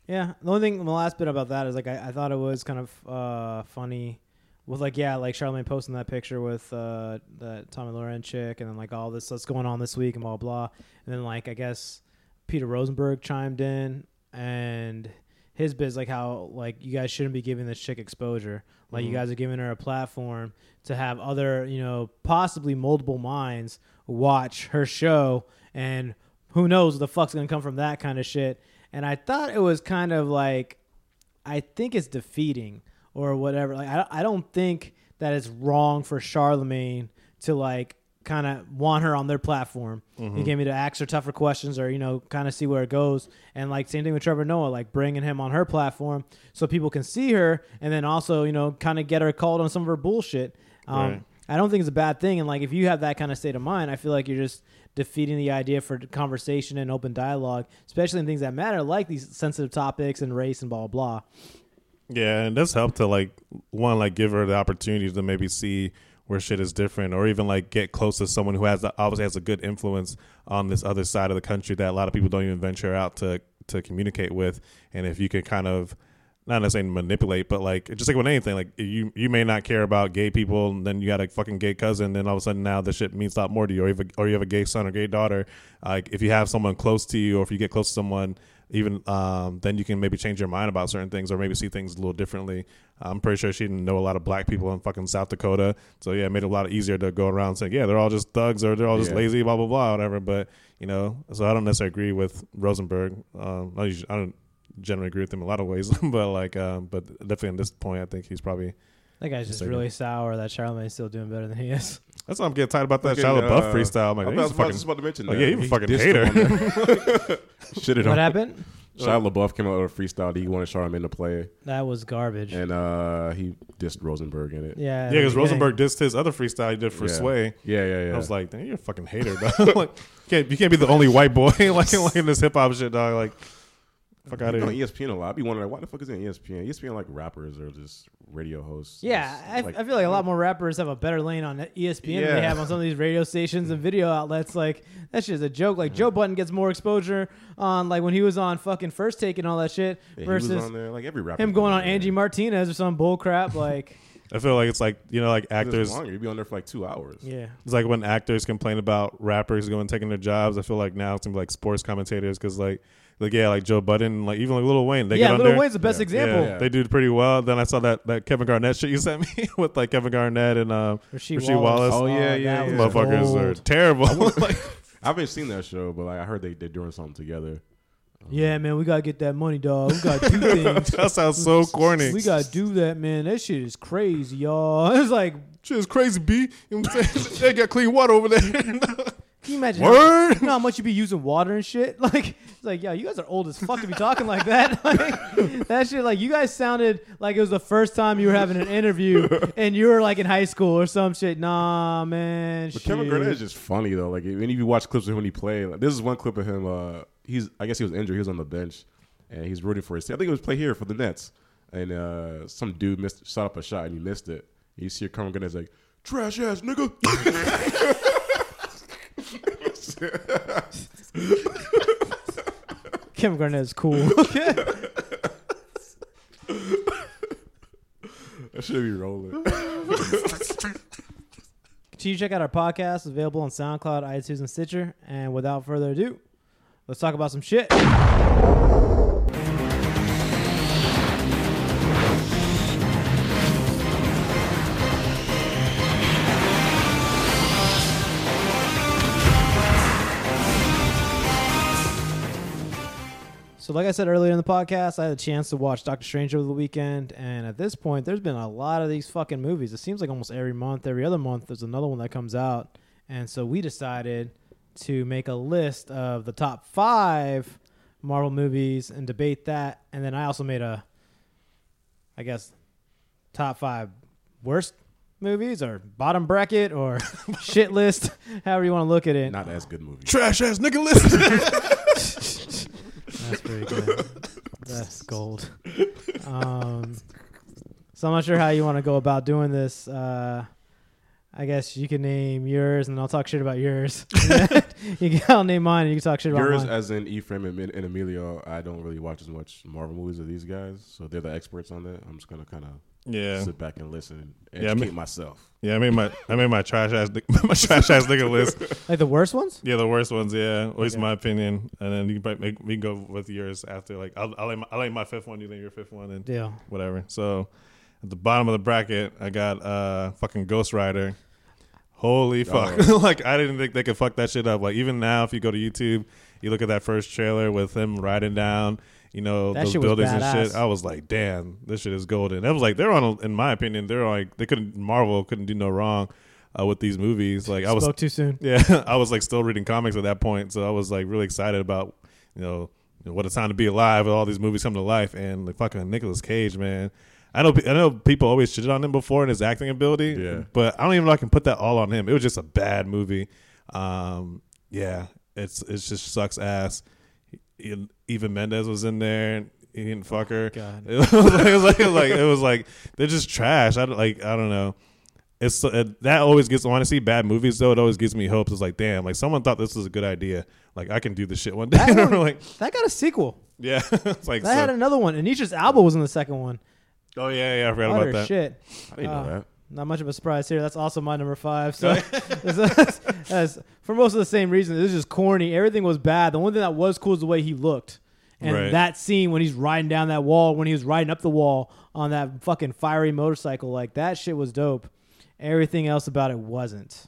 Yeah, the only thing, the last bit about that is like I, I thought it was kind of uh, funny with like yeah, like Charlemagne posting that picture with uh, that Tomi Lahren chick, and then like all this that's going on this week and blah blah, and then like I guess Peter Rosenberg chimed in and his biz like how like you guys shouldn't be giving this chick exposure, like you Mhm. guys are giving her a platform to have other you know possibly multiple minds watch her show and who knows what the fuck's gonna come from that kind of shit. And I thought it was kind of like, I think it's defeating or whatever. Like I, I don't think that it's wrong for Charlemagne to like kind of want her on their platform. He Mhm. gave me to ask her tougher questions or you know kind of see where it goes. And like same thing with Trevor Noah, like bringing him on her platform so people can see her and then also you know kind of get her called on some of her bullshit. Um, Right. I don't think it's a bad thing. And like, if you have that kind of state of mind, I feel like you're just defeating the idea for conversation and open dialogue, especially in things that matter, like these sensitive topics and race and blah blah. Yeah, and this helped to like one like give her the opportunity to maybe see where shit is different, or even like get close to someone who has obviously has a good influence on this other side of the country that a lot of people don't even venture out to to communicate with. And if you can kind of not necessarily manipulate, but like just like with anything, like you you may not care about gay people, and then you got a fucking gay cousin, then all of a sudden now this shit means a lot more to you, or or you have a gay son or gay daughter. Like if you have someone close to you, or if you get close to someone, even um, then you can maybe change your mind about certain things, or maybe see things a little differently. I'm pretty sure she didn't know a lot of black people in fucking South Dakota, so yeah, it made it a lot easier to go around saying, yeah, they're all just thugs or they're all just Yeah. lazy, blah blah blah, whatever. But you know, so I don't necessarily agree with Rosenberg. Um, I usually- I don't generally agree with him in a lot of ways, but like, um, but definitely at this point, I think he's probably. That guy's just mistaken. really sour that Charlemagne's still doing better than he is. That's why I'm getting tired about that Fucking, Shia LaBeouf uh, freestyle. I'm like, I he's was a about- fucking, just about to mention that. like, yeah, he's a fucking dissed hater. him on there. Shitted What on- happened? Shia LaBeouf came out with a freestyle that he wanted Charlamagne to play, That was garbage. and uh, he dissed Rosenberg in it. Yeah, yeah, because yeah. Rosenberg dissed his other freestyle he did for Yeah. Sway. Yeah, yeah, yeah. I was like, damn, you're a fucking hater, dog. like, you can't, you can't be the only white boy like, like in this hip hop shit, dog. Like, fuck out He's of on. ESPN a lot. I be wondering why the fuck is he on E ESPN? ESPN like rappers or just radio hosts. Yeah, I, like- I feel like a lot mm. more rappers have a better lane on ESPN than Yeah. they have on some of these radio stations and mm. video outlets. Like that shit's a joke. Like mm. Joe Budden gets more exposure on like when he was on fucking First Take and all that shit Yeah, he was versus on there, like every rapper him going on on. Angie Martinez or some bull crap. Like I feel like it's like you know, like It's actors. longer. You'd be on there for like two hours. yeah, It's like when actors complain about rappers going taking their jobs. I feel like now it's gonna be like sports commentators because like like yeah, like Joe Budden, like even like Lil Wayne, they yeah. get on Lil there. Wayne's the best Yeah. example. Yeah, they do pretty well. Then I saw that that Kevin Garnett shit you sent me with like Kevin Garnett and uh, Rasheed, Rasheed Wallace. Oh, yeah, yeah, was yeah. motherfuckers are terrible. like, I haven't seen that show, but like I heard they they're doing something together. Yeah, man, we gotta get that money, dog. We gotta do things. that sounds so corny. we gotta do that, man. That shit is crazy, y'all. It's like, shit is crazy, B. You know what I'm saying? they got clean water over there. Can you imagine? Word. How, you know how much you'd be using water and shit? Like, it's like, yo, you guys are old as fuck to be talking like that. Like, that shit, like, you guys sounded like it was the first time you were having an interview and you were like in high school or some shit. Nah, man. But shit. Kevin Garnett is just funny though. Like any of you watch clips of him when he played, like, this is one clip of him. Uh, he's I guess he was injured. He was on the bench and he's rooting for his team. I think it was play here for the Nets. And uh, some dude missed shot up a shot and he missed it. And You see Kevin Garnett's like trash ass nigga. Kevin Garnett is cool. that should be rolling. Continue to check out our podcast. It's available on SoundCloud, iTunes, and Stitcher. And without further ado, let's talk about some shit. So, like I said earlier in the podcast, I had a chance to watch Doctor Strange over the weekend, and at this point, there's been a lot of these fucking movies. It seems like almost every month, every other month, there's another one that comes out, and so we decided to make a list of the top five Marvel movies and debate that, and then I also made a, I guess, top five worst movies or bottom bracket or shit list, however you want to look at it. Not as good movie. Trash ass nigga list. That's pretty good. That's gold. Um, so I'm not sure how you want to go about doing this. Uh, I guess you can name yours, and I'll talk shit about yours. you can, I'll name mine, and you can talk shit about Yours, mine. as in Ephraim and, and Emilio, I don't really watch as much Marvel movies as these guys, so they're the experts on that. I'm just gonna kind of Yeah. sit back and listen and Yeah, I educate mean- myself. Yeah, I made my I made my trash ass ni- my trash ass nigga list. like the worst ones. Yeah, the worst ones. Yeah, at least Okay. my opinion. And then you can probably make, we can go with yours after. Like I'll I'll lay my, I'll lay my fifth one. You lay your fifth one, and yeah, whatever. So at the bottom of the bracket, I got uh fucking Ghost Rider. Holy fuck! like I didn't think they could fuck that shit up. Like even now, if you go to YouTube, you look at that first trailer with him riding down. You know That those buildings and shit. I was like, damn, this shit is golden. That was like they're on. A, in my opinion, they're like they couldn't. Marvel couldn't do no wrong uh, with these movies. Like I was Spoke too soon. yeah, I was like still reading comics at that point, so I was like really excited about you know, you know, what a time to be alive with all these movies coming to life and like fucking Nicolas Cage, man. I know I know people always shitted on him before in his acting ability, Yeah. but I don't even know I can put that all on him. It was just a bad movie. Um, yeah, it's it just sucks ass. Eva Mendes was in there. And he didn't fuck her. God. It was like, it was like, it was like it was like they're just trash. I don't like I don't know. It's uh, that always gets when I see bad movies though. It always gives me hope. It's like damn, like someone thought this was a good idea. Like I can do this shit one day. That, one- like that got a sequel. yeah, it's like That so- had another one. Idris Elba was in the second one. oh yeah yeah I forgot Utter about that. shit. I didn't Uh, know that. Not much of a surprise here. That's also my number five. So, that's- that's- for most of the same reasons, this is just corny. Everything was bad. The only thing that was cool is the way he looked, and Right. that scene when he's riding down that wall, when he was riding up the wall on that fucking fiery motorcycle, like that shit was dope. Everything else about it wasn't.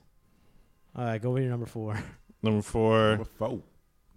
All right, go with your number four. Number four, Number four.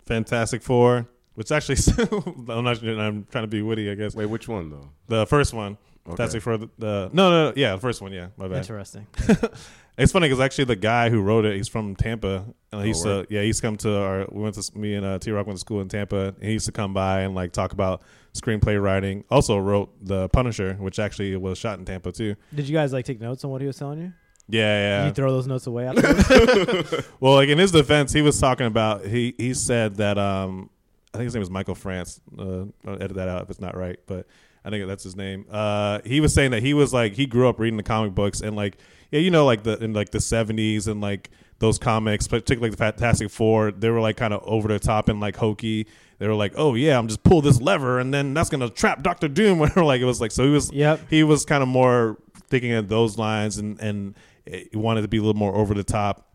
Fantastic Four, which actually I'm not. I'm trying to be witty, I guess. Wait, which one though? The first one, Okay. Fantastic Four. The, the no, no, no, yeah, the first one. Yeah, my bad. Interesting. It's funny because actually the guy who wrote it, he's from Tampa, and he used Oh, to, yeah, he used to come to our. We went to me and uh, T Rock went to school in Tampa, and he used to come by and like talk about screenplay writing. Also wrote The Punisher, which actually was shot in Tampa too. Did you guys like take notes on what he was telling you? Yeah, Yeah, you throw those notes away well, like in his defense, he was talking about he he said that um I think his name was Michael France. Uh, I'll edit that out if it's not right, but I think that's his name. Uh, he was saying that he was like he grew up reading the comic books and like yeah, you know, like the in like the seventies and like those comics, particularly the Fantastic Four, they were like kind of over the top and like hokey. They were like, oh yeah, I'm just pull this lever and then that's gonna trap Doctor Doom. Or like it was like so he was Yep. he was kind of more thinking of those lines and and he wanted to be a little more over the top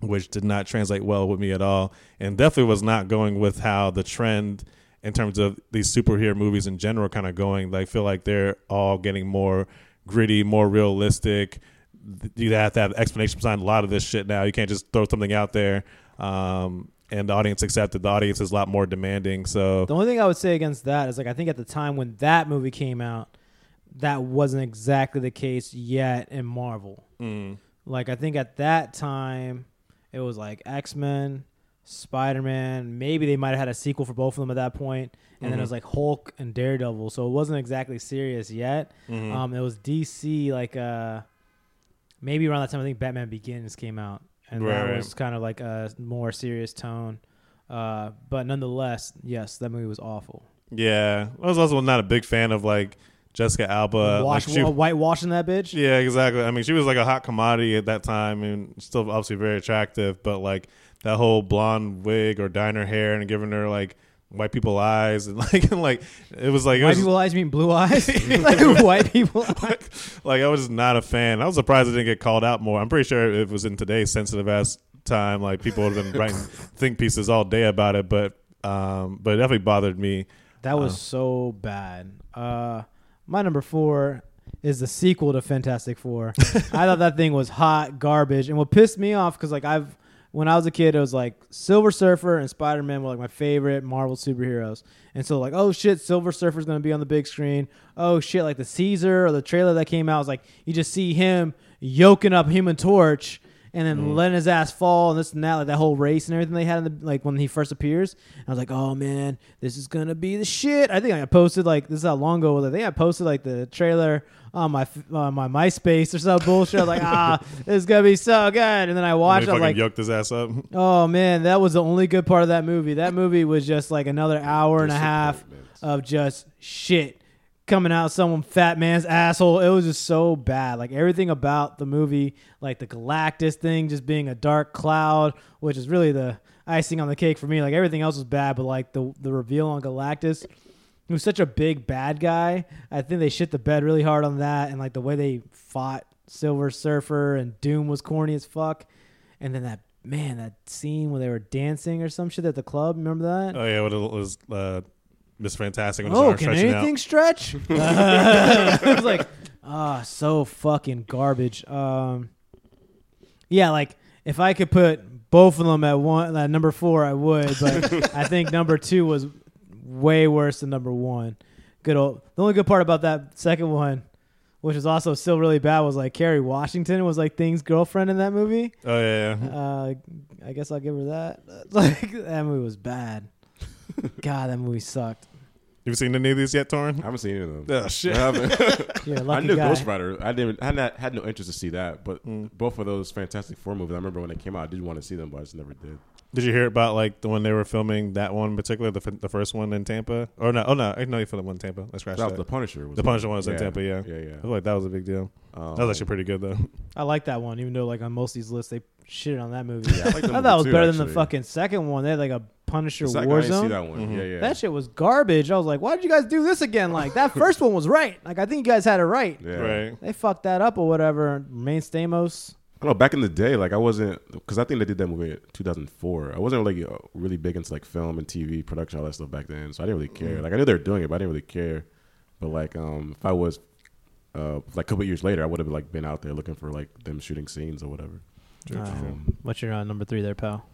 which did not translate well with me at all, and definitely was not going with how the trend in terms of these superhero movies in general kind of going. I feel like they're all getting more gritty, more realistic. You have to have explanation behind a lot of this shit now. You can't just throw something out there. Um, and the audience accepted. The audience is a lot more demanding. So The only thing I would say against that is like I think at the time when that movie came out, that wasn't exactly the case yet in Marvel. mm, Like I think at that time it was like X Men, Spider Man. Maybe they might have had a sequel for both of them at that point, and then it was like Hulk and Daredevil. So it wasn't exactly serious yet. mhm. Um, it was DC like uh, maybe around that time I think Batman Begins came out, and Right, that right. was kind of like a more serious tone. Uh, but nonetheless, yes, that movie was awful. yeah, I was also not a big fan of like Jessica Alba. Wash, like she- whitewashing that bitch. Yeah, exactly. I mean, she was like a hot commodity at that time, and still obviously very attractive. But like that whole blonde wig or dyeing her hair and giving her like white people eyes and like and like it was like it White was, people eyes mean blue eyes. like white people. Eyes. like I was just not a fan. I was surprised I didn't get called out more. I'm pretty sure it was in today's sensitive ass time, like people would have been writing think pieces all day about it. But um, but it definitely bothered me. That was Uh. so bad. Uh, my number four is the sequel to Fantastic Four. I thought that thing was hot garbage, and what pissed me off because like I've when I was a kid, it was like Silver Surfer and Spider Man were like my favorite Marvel superheroes. And so like, oh shit, Silver Surfer's gonna be on the big screen. Oh shit, like the Caesar or the trailer that came out was like you just see him yoking up Human Torch and then letting his ass fall and this and that, like that whole race and everything they had in the like when he first appears. I was like, oh man, this is gonna be the shit. I think I posted like this is how long ago it was. I think I posted like the trailer on my on my MySpace or some bullshit. I was like, ah, this is gonna be so good. And then I watched. it, I was like, yoked his ass up. Oh man, that was the only good part of that movie. That movie was just like another hour and a half of just shit coming out someone fat man's asshole. It was just so bad. Like everything about the movie, like the Galactus thing just being a dark cloud, which is really the icing on the cake for me. Like everything else was bad, but like the the reveal on Galactus, was such a big bad guy. I think they shit the bed really hard on that, and like the way they fought Silver Surfer and Doom was corny as fuck. And then that man, that scene where they were dancing or some shit at the club. Remember that? Oh yeah, what it was uh, Miss Fantastic when his oh, can stretching anything out. stretch? it was like, ah, so fucking garbage. Um, yeah, like if I could put both of them at one, at number four, I would. But I think number two was way worse than number one. Good old. The only good part about that second one, which was also still really bad, was like Kerry Washington was like Thing's girlfriend in that movie. Oh yeah, yeah. Uh, I guess I'll give her that. Like that movie was bad. God, that movie sucked. You seen any of these yet, Torn? I haven't seen any of them. Oh shit. I haven't. You're a I lucky knew guy. Ghost Rider. I didn't. I had, not, had no interest to see that, but Mm. both of those Fantastic Four movies. I remember when they came out. I did want to see them, but I just never did. Did you hear about like the when they were filming that one in particular, the f- the first one in Tampa? Or no? Oh no, I know you filmed one in Tampa. Let's scratch That that. was the Punisher. Was The Punisher one was in Tampa, yeah. yeah, yeah. I feel like that was a big deal. Um, That was actually pretty good though. I like that one, even though like on most of these lists they shit on that movie. Yeah, I like that thought movie that was too, better than the fucking second one. They had like a Punisher The second- I didn't see Warzone. that one. Mhm. Yeah, yeah. That shit was garbage. I was like, why did you guys do this again? Like that first one was right. Like I think you guys had it right. yeah. Right. They fucked that up or whatever. Main Stamos. I don't know. Back in the day, like I wasn't because I think they did that movie in 2004. I wasn't really uh, really big into like film and TV production, all that stuff back then. So I didn't really care. Like I knew they were doing it, but I didn't really care. But like, um, if I was uh, like a couple years later, I would have like been out there looking for like them shooting scenes or whatever. Um, What's your uh, number three there, pal?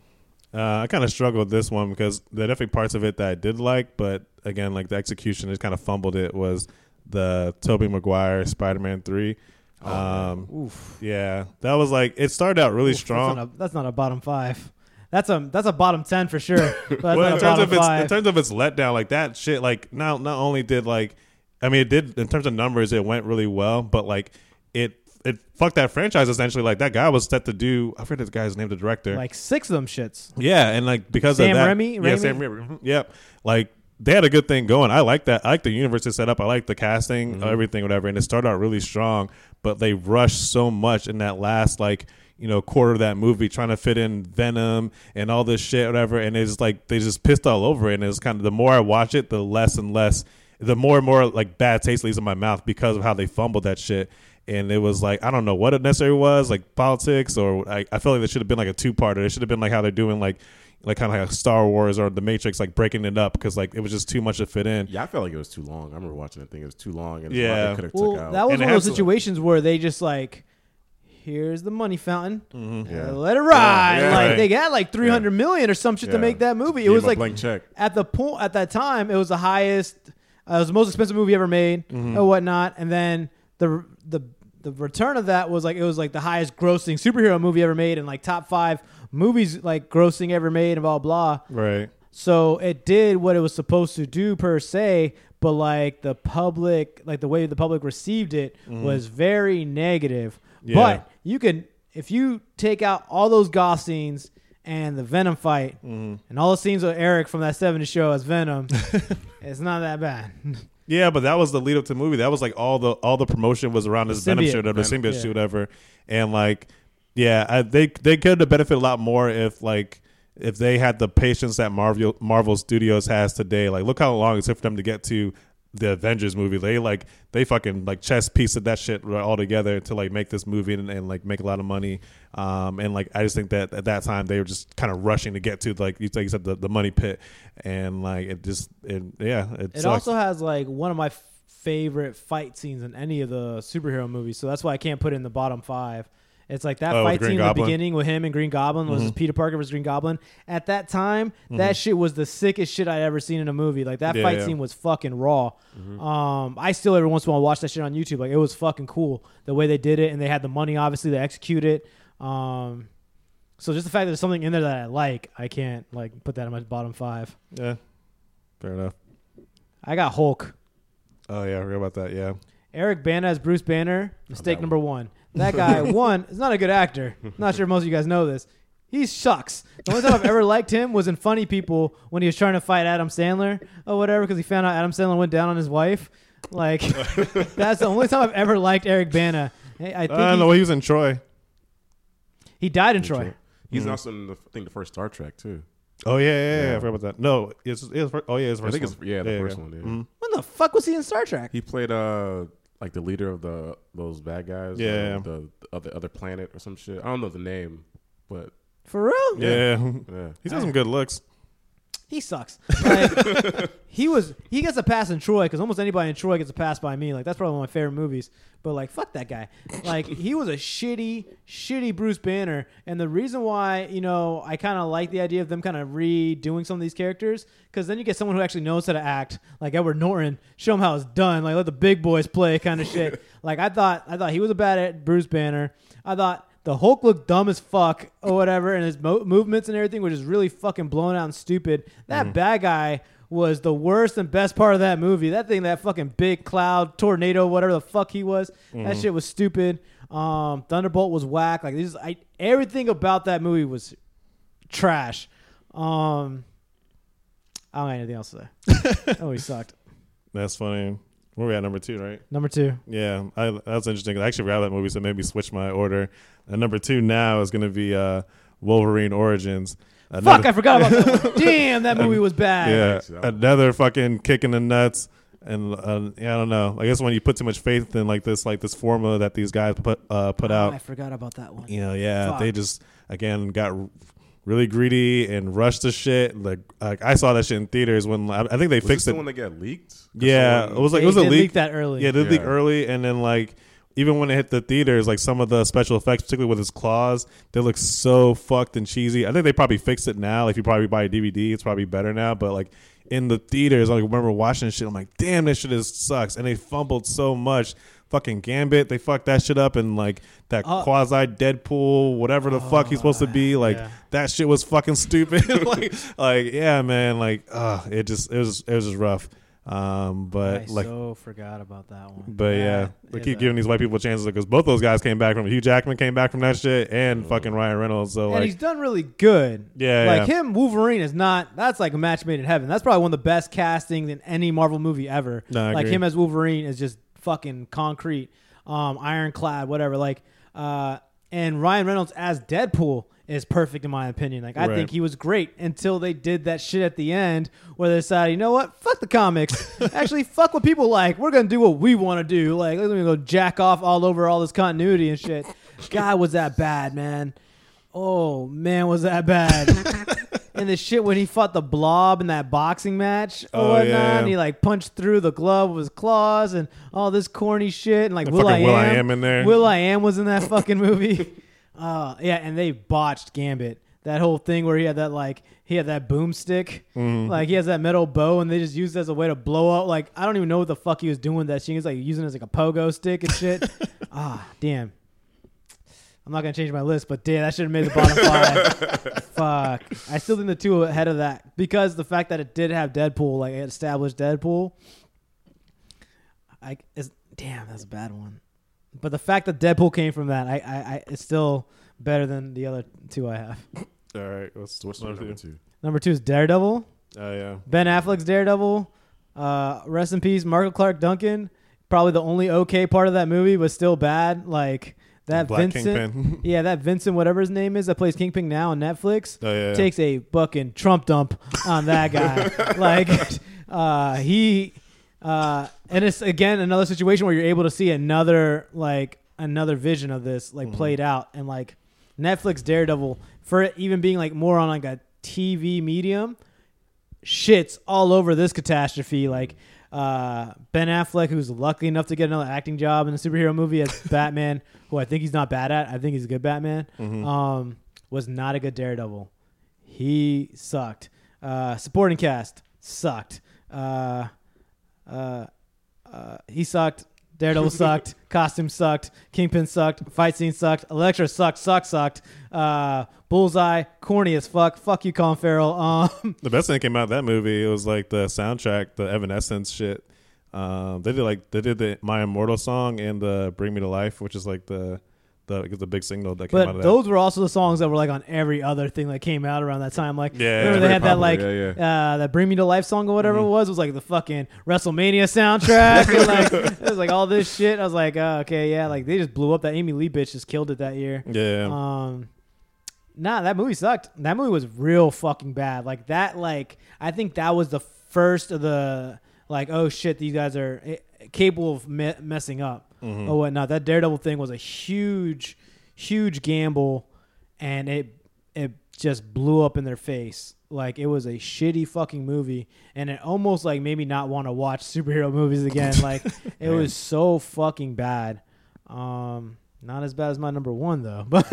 Uh, I kind of struggled with this one because there are definitely parts of it that I did like, but again, like the execution just kind of fumbled it. Was the Tobey Maguire Spider Man three? um, Oof. yeah, that was like it started out really Oof, strong. That's not, a, that's not a bottom five. That's a that's a bottom ten for sure. But well, in terms of its five. in terms of its letdown, like that shit, like not not only did like, I mean, it did in terms of numbers, it went really well, but like it it fucked that franchise essentially. Like that guy was set to do, I forget the guy's name, the director. like six of them shits. yeah, and like because Sam of that, Raimi? yeah, Raimi? Sam Raimi, mhm, yep. Like they had a good thing going. I like that. I like the universe they set up. I like the casting, Mm-hmm. everything, whatever. And it started out really strong, but they rushed so much in that last like you know quarter of that movie trying to fit in Venom and all this shit, whatever. And it's like they just pissed all over it. And it's kind of the more I watch it, the less and less, the more and more like bad taste leaves in my mouth because of how they fumbled that shit. And it was like I don't know what it necessarily was, like politics, or I, I feel like there should have been like a two parter. It should have been like how they're doing like like kind of like a Star Wars or The Matrix, like breaking it up because like it was just too much to fit in. yeah, I felt like it was too long. I remember watching the thing; it was too long, and Yeah. yeah, could have Well, took out. that was And one of those to- situations where they just like, here's the money fountain, Yeah. uh, let it ride. Yeah, like right. they got like three hundred million or some shit to make that movie. It Gave was like blank check. at the point at that time, it was the highest, uh, it was the most expensive movie ever made Mm-hmm. or whatnot. And then the the the return of that was like it was like the highest grossing superhero movie ever made and like top five movies like grossing ever made and blah blah. Right. So it did what it was supposed to do per se, but like the public, like the way the public received it mm-hmm. was very negative. Yeah. But you can, if you take out all those goth scenes and the Venom fight mm-hmm. and all the scenes with Eric from that 70s show as Venom, it's not that bad. Yeah, but that was the lead up to the movie. That was like all the all the promotion was around this Venom Symbiote. shit or the Venom, symbiote yeah. whatever. And like, yeah, I, they they could have benefited a lot more if like if they had the patience that Marvel Marvel Studios has today. Like, look how long it took for them to get to the Avengers movie. They like they fucking like chess piece of that shit all together to like make this movie and, and like make a lot of money. Um, and like I just think that at that time they were just kind of rushing to get to like you like you said the, the money pit and like it just it, yeah it, It sucks. also has like one of my favorite fight scenes in any of the superhero movies, so that's why I can't put it in the bottom five. It's like that Oh, fight scene in the beginning with him and Green Goblin was Mhm. Peter Parker versus Green Goblin. At that time, that shit was the sickest shit I'd ever seen in a movie. Like that Yeah, fight yeah. scene was fucking raw. Um, I still every once in a while watch that shit on YouTube. Like it was fucking cool the way they did it, and they had the money obviously to execute it. Um, so just the fact that there's something in there that I like, I can't like put that in my bottom five. Yeah, fair enough. I got Hulk. Oh yeah, I forgot about that. Yeah, Eric Bana as Bruce Banner. Mistake number one. That guy, one, is not a good actor. I'm Not sure most of you guys know this. He sucks. The only time I've ever liked him was in Funny People when he was trying to fight Adam Sandler or whatever because he found out Adam Sandler went down on his wife. Like, that's the only time I've ever liked Eric Bana. Hey, I think I he, know he was in Troy. he died in Troy. He's Mhm. also in the, I think the first Star Trek too. Oh yeah, yeah, yeah, Yeah. I forgot about that. No, it's, it's oh yeah, it's I first think one. it's yeah the first one. Yeah. Mhm. When the fuck was he in Star Trek? He played uh like the leader of the those bad guys. Yeah. the, the other other planet or some shit. I don't know the name, but For real? Yeah, yeah. he's got some good looks. He sucks. Like, he was he gets a pass in Troy because almost anybody in Troy gets a pass by me. Like that's probably one of my favorite movies. But like fuck that guy. Like he was a shitty, shitty Bruce Banner. And the reason why you know I kind of like the idea of them kind of redoing some of these characters because then you get someone who actually knows how to act, like Edward Norton. Show him how it's done. Like let the big boys play, kind of shit. Like I thought I thought he was a bad at Bruce Banner. I thought. The Hulk looked dumb as fuck or whatever, and his mo- movements and everything were just really fucking blown out and stupid. That bad guy was the worst and best part of that movie. That thing, that fucking big cloud tornado, whatever the fuck he was, that shit was stupid. Um, Thunderbolt was whack. Like this, I everything about that movie was trash. Um, I don't have anything else to say. oh, he sucked. That's funny. Where we at number two, right? Number two. Yeah, I, was interesting. I actually forgot that movie, so maybe switch my order. And number two now is going to be uh, Wolverine Origins. Fuck, I forgot about that. one. Damn, that movie was bad. Yeah, Thanks, that one. another fucking kick in the nuts. And uh, yeah, I don't know. I guess when you put too much faith in like this, like this formula that these guys put uh, put Oh, out, I forgot about that one. you know, yeah, Fuck. they just again got r- really greedy and rushed the shit. Like, like I saw that shit in theaters when I, I think they Was this fixed the it. one that got leaked. Yeah, someone- it was like They it was a leak. leak that early. Yeah, they leak Yeah. early, and then like even when it hit the theaters, like some of the special effects, particularly with his claws, they look so fucked and cheesy. I think they probably fixed it now. Like if you probably buy a DVD, it's probably better now. But like in the theaters, I like, remember watching this shit. I'm like, damn, this shit is sucks, and they fumbled so much. Fucking Gambit, they fucked that shit up, and like that Oh. quasi Deadpool, whatever the fuck he's supposed to be, like yeah. that shit was fucking stupid. like, like yeah, man, like, uh, it just it was it was just rough. Um, but I like so forgot about that one. but yeah, they is keep giving these white people chances because both those guys came back from Hugh Jackman came back from that shit and fucking Ryan Reynolds. So and like, he's done really good. Yeah, like yeah. him, Wolverine is not. That's like a match made in heaven. That's probably one of the best castings in any Marvel movie ever. No, like agree. him as Wolverine is just fucking concrete, um, ironclad, whatever. Like, uh, and Ryan Reynolds as Deadpool is perfect in my opinion. Like, I Right. think he was great until they did that shit at the end where they decided, you know what, fuck the comics. Actually, fuck what people like. We're gonna do what we want to do. Like, let me go jack off all over all this continuity and shit. God, was that bad, man? Oh man, was that bad? and the shit when he fought the blob in that boxing match or Oh, whatnot, yeah. and he like punched through the glove with his claws and all this corny shit, and like Will I will.i.am, in there. will.i.am was in that fucking movie. uh, yeah, and they botched Gambit. That whole thing where he had that like he had that boomstick, Mm-hmm. like he has that metal bow, and they just used it as a way to blow up. Like I don't even know what the fuck he was doing with that shit. He was like using it as like a pogo stick and shit. ah, damn. I'm not gonna change my list, but damn, that should have made the bottom five. Fuck. I still think the two ahead of that because the fact that it did have Deadpool, like it established Deadpool. I is damn, that's a bad one. But the fact that Deadpool came from that, I, I, I it's still better than the other two I have. all right, what's So what's number number two? two? Number two is Daredevil. Oh yeah, Ben Affleck's Daredevil. Uh, rest in peace, Marco Clarke Duncan. Probably the only okay part of that movie was still bad. Like that Black Vincent. Kingpin. yeah, that Vincent, whatever his name is, that plays Kingpin now on Netflix. Oh, yeah, yeah. Takes a fucking Trump dump on that guy. like, uh, he, uh, and it's again another situation where you're able to see another like another vision of this like played out and like Netflix Daredevil for it even being like more on like a TV medium shits all over this catastrophe. Like Uh, ben Affleck, who's lucky enough to get another acting job in a superhero movie as Batman, who I think he's not bad at. I think he's a good Batman. Um, was not a good Daredevil. He sucked. Uh, supporting cast sucked. Uh, uh, uh, he sucked. Daredevil sucked. Costume sucked. Kingpin sucked. Fight scene sucked. Elektra sucked. Suck sucked. Uh, Bullseye corny as fuck. Fuck you, Colin Farrell. Um, The best thing that came out of that movie it was like the soundtrack, the Evanescence shit. Um, they did like they did the My Immortal song and the Bring Me to Life, which is like the the the big signal that came out but of those were also the songs that were like on every other thing that came out around that time. Like, Yeah, remember they had that like Yeah, Uh, that "Bring Me to Life" song or whatever Mm-hmm. it was. It was like the fucking WrestleMania soundtrack. and, like, it was like all this shit. I was like, oh, okay, yeah. Like they just blew up. That Amy Lee bitch just killed it that year. Yeah, Um, nah, that movie sucked. That movie was real fucking bad. Like that. Like I think that was the first of the like, oh shit, these guys are eh, capable of me- messing up Mm-hmm. or whatnot. That Daredevil thing was a huge, huge gamble, and it it just blew up in their face. Like it was a shitty fucking movie, and it almost like made me not want to watch superhero movies again. Like it was so fucking bad. Um, not as bad as my number one though, but.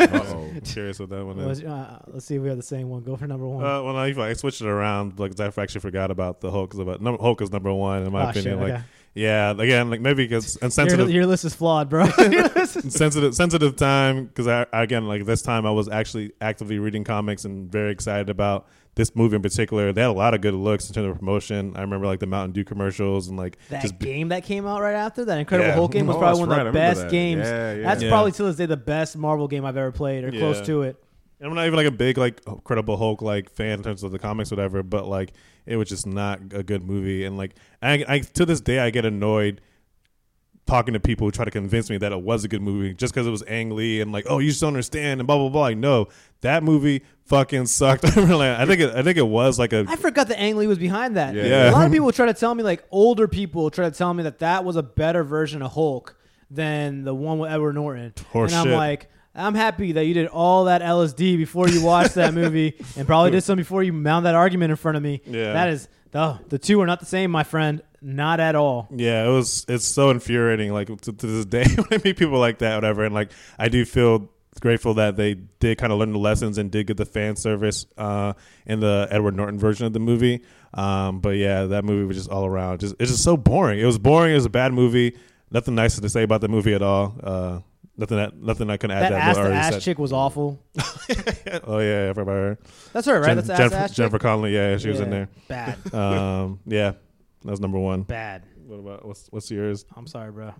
Curious what that one is. Let's, uh, let's see if we have the same one. Go for number one. Uh, well, no, I switched it around, Like I actually forgot about the Hulk. About number, Hulk is number one in my Ah, opinion. shit, like, okay. Yeah, again, like maybe because and your, your list is flawed, bro. sensitive, sensitive time. Because I again, like this time, I was actually actively reading comics and very excited about this movie in particular. They had a lot of good looks in terms of promotion. I remember like the Mountain Dew commercials and like that just game that came out right after that Incredible Yeah. Hulk game was Oh, probably one of right. I the best that. games. Yeah, yeah. That's Yeah. probably to this day the best Marvel game I've ever played or close to it. And I'm not even like a big like Credible Hulk like fan in terms of the comics, or whatever. But like, it was just not a good movie. And like, I, I to this day I get annoyed talking to people who try to convince me that it was a good movie just because it was Ang Lee and like, oh, you just don't understand and blah blah blah. Like, no, that movie fucking sucked. I think it, I think it was like a I forgot that Ang Lee was behind that. Yeah. Yeah. A lot of people try to tell me, like older people try to tell me that that was a better version of Hulk than the one with Edward Norton. Horse and I'm like, I'm happy that you did all that LSD before you watched that movie, and probably did some before you mount that argument in front of me. Yeah. that is the the two are not the same, my friend. Not at all. Yeah, it was. It's so infuriating. Like to, to this day, when I meet people like that, whatever, and like I do feel grateful that they did kind of learn the lessons and did get the fan service uh, in the Edward Norton version of the movie. Um, but yeah, that movie was just all around. Just it's just so boring. It was boring. It was a bad movie. Nothing nice to say about the movie at all. Uh, nothing that nothing I can add That that, ass to ass said. chick was awful. Oh yeah, I forgot about her. That's her, right? Jen- That's the ass Jennifer, ass chick? Jennifer Connelly. Yeah, she was in there. Bad, Um, yeah, that was number one. bad. What about what's what's yours? I'm sorry, bro.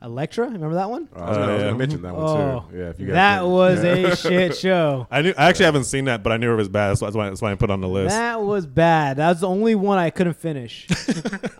Elektra, remember that one? I was gonna, I was yeah. gonna uh, mention that one Oh, too. Yeah, if you guys that didn't- was yeah. a shit show. I knew. I actually haven't seen that, but I knew it was bad. So that's why. That's why I put it on the list. That was bad. That was the only one I couldn't finish.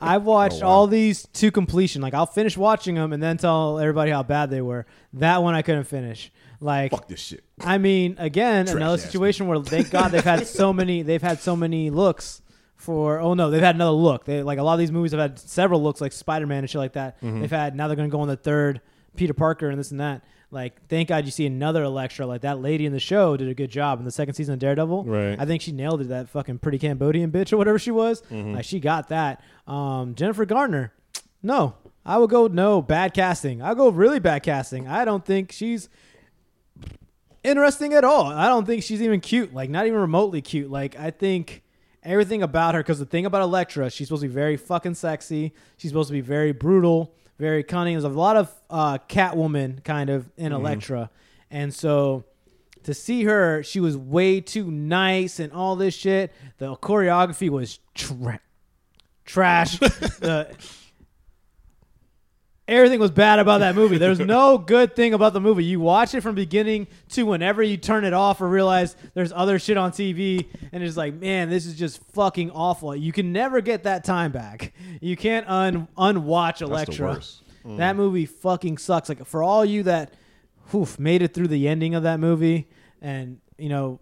Oh, I watched Oh, wow. all these to completion. Like I'll finish watching them and then tell everybody how bad they were. That one I couldn't finish. Like Fuck this shit. I mean, again, Trash another ass situation where thank God they've had so many. They've had so many looks for. Oh no, they've had another look. They like a lot of these movies have had several looks, like Spider Man and shit like that. Mm-hmm. They've had now they're going to go on the third Peter Parker and this and that. Like, thank God you see another Elektra. Like that lady in the show did a good job in the second season of Daredevil. Right. I think she nailed it. That fucking pretty Cambodian bitch or whatever she was. Mm-hmm. Like she got that. Um, Jennifer Garner. No, I would go no bad casting. i'll go really bad casting. I don't think she's interesting at all. I don't think she's even cute. Like not even remotely cute. Like I think everything about her. Because the thing about Elektra, she's supposed to be very fucking sexy. She's supposed to be very brutal, very cunning. There's a lot of uh, Catwoman kind of in Elektra, and so to see her, she was way too nice and all this shit. The choreography was tra- trash. the everything was bad about that movie. There's no good thing about the movie. You watch it from beginning to whenever you turn it off or realize there's other shit on TV, and it's like, man, this is just fucking awful. You can never get that time back. You can't un unwatch Elektra. worst. Mm. That movie fucking sucks. Like for all you that, oof, made it through the ending of that movie, and you know.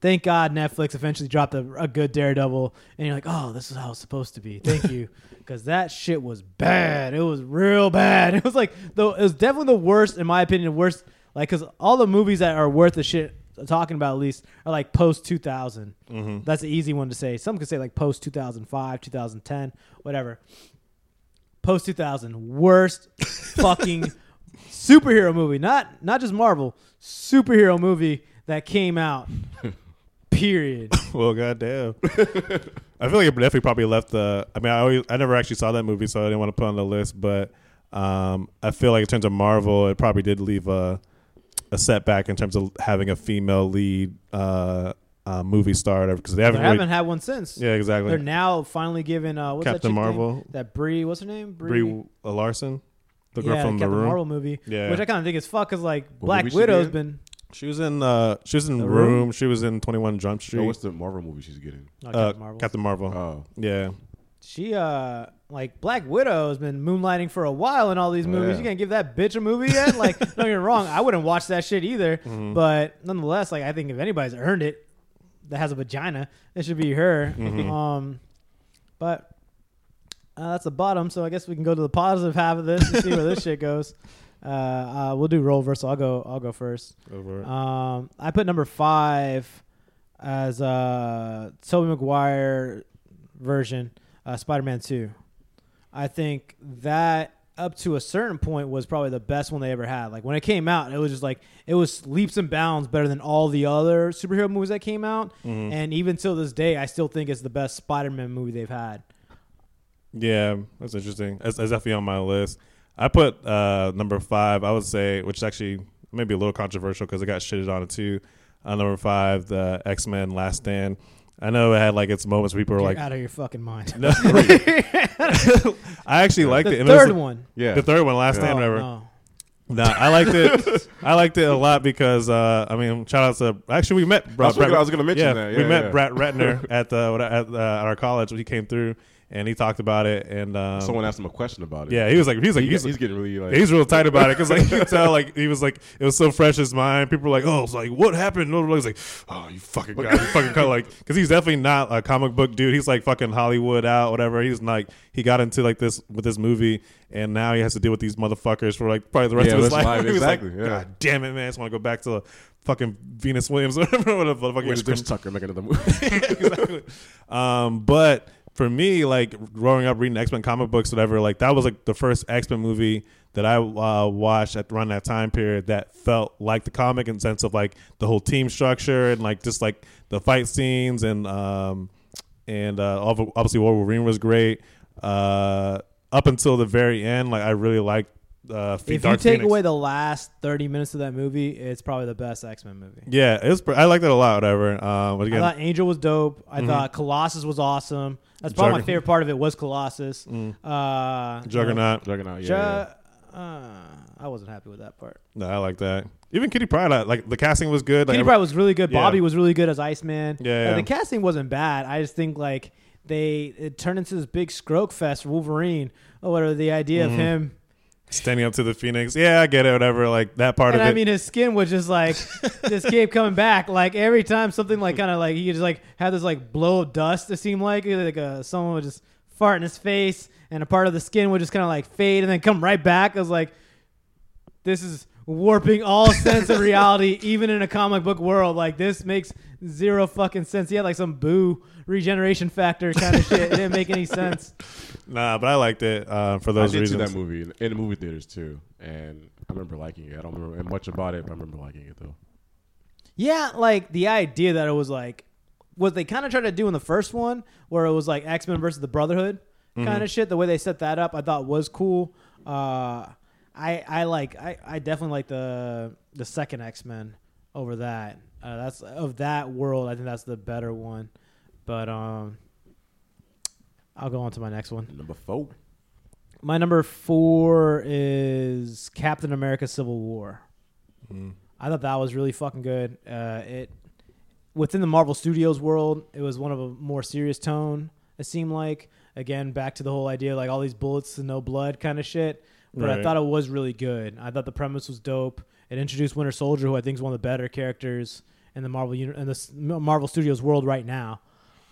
Thank God Netflix eventually dropped a, a good Daredevil, and you're like, "Oh, this is how it's supposed to be." Thank you, because that shit was bad. It was real bad. It was like, though, it was definitely the worst, in my opinion, worst. Like, because all the movies that are worth the shit talking about at least are like post 2000. Mm-hmm. That's an easy one to say. Some could say like post 2005, 2010, whatever. post 2000 worst fucking superhero movie. Not not just Marvel, superhero movie that came out. Period. well, goddamn. I feel like it definitely probably left the. I mean, I always, I never actually saw that movie, so I didn't want to put on the list. But um, I feel like in terms of Marvel, it probably did leave a a setback in terms of having a female lead uh, uh, movie star because they They haven't. haven't really, had one since. yeah, exactly. They're now finally giving uh, what's that Captain name? Marvel. That Brie, what's her name? Brie Larson, the girl yeah, from the Captain room. Marvel movie. Yeah. which I kind of think is fuck because like What Black Widow's been She was in. Uh, she was in The room. Room? She was in Twenty One Jump Street. Oh, what's the Marvel movie she's getting? oh, uh, Captain Marvel. Captain Marvel. Oh, Yeah. She uh like Black Widow has been moonlighting for a while in all these movies. yeah. You can't give that bitch a movie yet? Like, don't get me wrong, I wouldn't watch that shit either. Mm-hmm. But nonetheless, like I think if anybody's earned it that has a vagina, it should be her. Mm-hmm. Um but uh, that's the bottom, so I guess we can go to the positive half of this and see where this shit goes. Uh, uh, we'll do roll. So I'll go. I'll go first. Over. Um, I put number five as uh Tobey Maguire version, uh, Spider-Man Two. I think that up to a certain point was probably the best one they ever had. Like when it came out, it was just like it was leaps and bounds better than all the other superhero movies that came out. And even till this day, I still think it's the best Spider-Man movie they've had. Yeah, that's interesting. That's, that's definitely on my list. I put uh, number five. I would say, which is actually maybe a little controversial because it got shitted on it too. Uh, number five, the X Men Last Stand. I know it had like its moments. Where people were You're like, out of your fucking mind. no. I actually liked the it. And it was- third one. yeah. the third one, Last Stand, Oh, whatever. no. No, I liked it. I liked it a lot because uh, I mean, shout out to actually we met. I was gonna- I was gonna mention yeah, that. we Yeah, met yeah. Brett Ratner at the at, uh, at our college when he came through, and he talked about it. And um, Someone asked him a question about it. yeah, he was like, he was like, He- he's, he's, getting really like. he's real tight about it because like you could tell like he was like it was so fresh in his mind. People were like, oh, it's like what happened? No, he's like, oh, you fucking guy, you fucking cut like because he's definitely not a comic book dude. He's like fucking Hollywood out, whatever. He's like he got into like this with this movie, and now he has to deal with these motherfuckers for like probably the rest Yeah, of his life. life, was exactly, like, yeah. God damn it, man! I just want to go back to fucking Venus Williams, whatever, whatever the fuck he Where's was. Chris Tucker making another movie? exactly. Um, but for me, like growing up reading X Men comic books, whatever, like that was like the first X Men movie that I uh, watched at around that time period that felt like the comic in sense of like the whole team structure and like just like the fight scenes and um and uh, ob- obviously Wolverine was great. Uh, up until the very end, like I really liked. Uh, If Dark you take Phoenix. away the last thirty minutes of that movie, it's probably the best X Men movie. yeah, it was. pr- I liked it a lot. Whatever. Um, but I thought Angel was dope. I thought Colossus was awesome. That's probably my favorite part of it was Colossus. Uh, Juggernaut. Juggernaut. Yeah. Ju- yeah. uh, I wasn't happy with that part. No, I like that. Even Kitty Pryde, I- like the casting was good. Like, Kitty every- Pryde was really good. Yeah. Bobby was really good as Iceman. Yeah, Uh, yeah. the casting wasn't bad. I just think like they it turned into this big stroke fest for Wolverine. Or whatever the idea Mm-hmm. of him. Standing up to the Phoenix. Yeah, I get it. Whatever. Like that part And of it. I mean, his skin was just like just kept coming back. Like every time something like kind of like he just like had this like blow of dust. It seemed like like uh, someone would just fart in his face, and a part of the skin would just kind of like fade and then come right back. I was like, this is warping all sense of reality, even in a comic book world. Like this makes zero fucking sense. He had like some boo regeneration factor kind of shit. It didn't make any sense. nah, but I liked it uh, for I those did reasons. see that movie in, in the movie theaters too, and I remember liking it. I don't remember much about it, but I remember liking it though. Yeah, like the idea that it was like what they kind of tried to do in the first one, where it was like X Men versus the Brotherhood kind of shit. The way they set that up, I thought was cool. Uh, I I like I, I definitely like the the second X Men over that. Uh, that's of that world. I think that's the better one. But um, I'll go on to my next one. Number four. My number four is Captain America: Civil War. I thought that was really fucking good. Uh, it within the Marvel Studios world, it was one of a more serious tone. It seemed like again back to the whole idea like all these bullets and no blood kind of shit. But I thought it was really good. I thought the premise was dope. It introduced Winter Soldier, who I think is one of the better characters in the Marvel in the Marvel Studios world right now.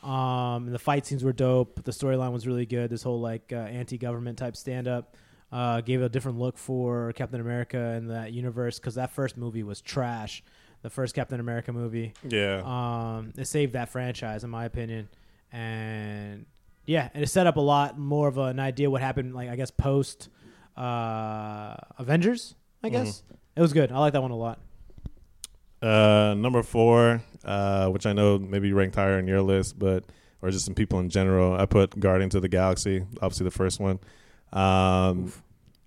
Um, and the fight scenes were dope. The storyline was really good. This whole like uh, anti-government type stand-up uh, gave a different look for Captain America in that universe because that first movie was trash. The first Captain America movie. yeah. Um, it saved that franchise, in my opinion. And yeah, and it set up a lot more of an idea what happened. Like I guess post uh, Avengers. I Mm-hmm. guess it was good. I like that one a lot. Uh, number four, uh, which I know maybe ranked higher on your list, but or just some people in general. I put Guardians of the Galaxy, obviously the first one. Um,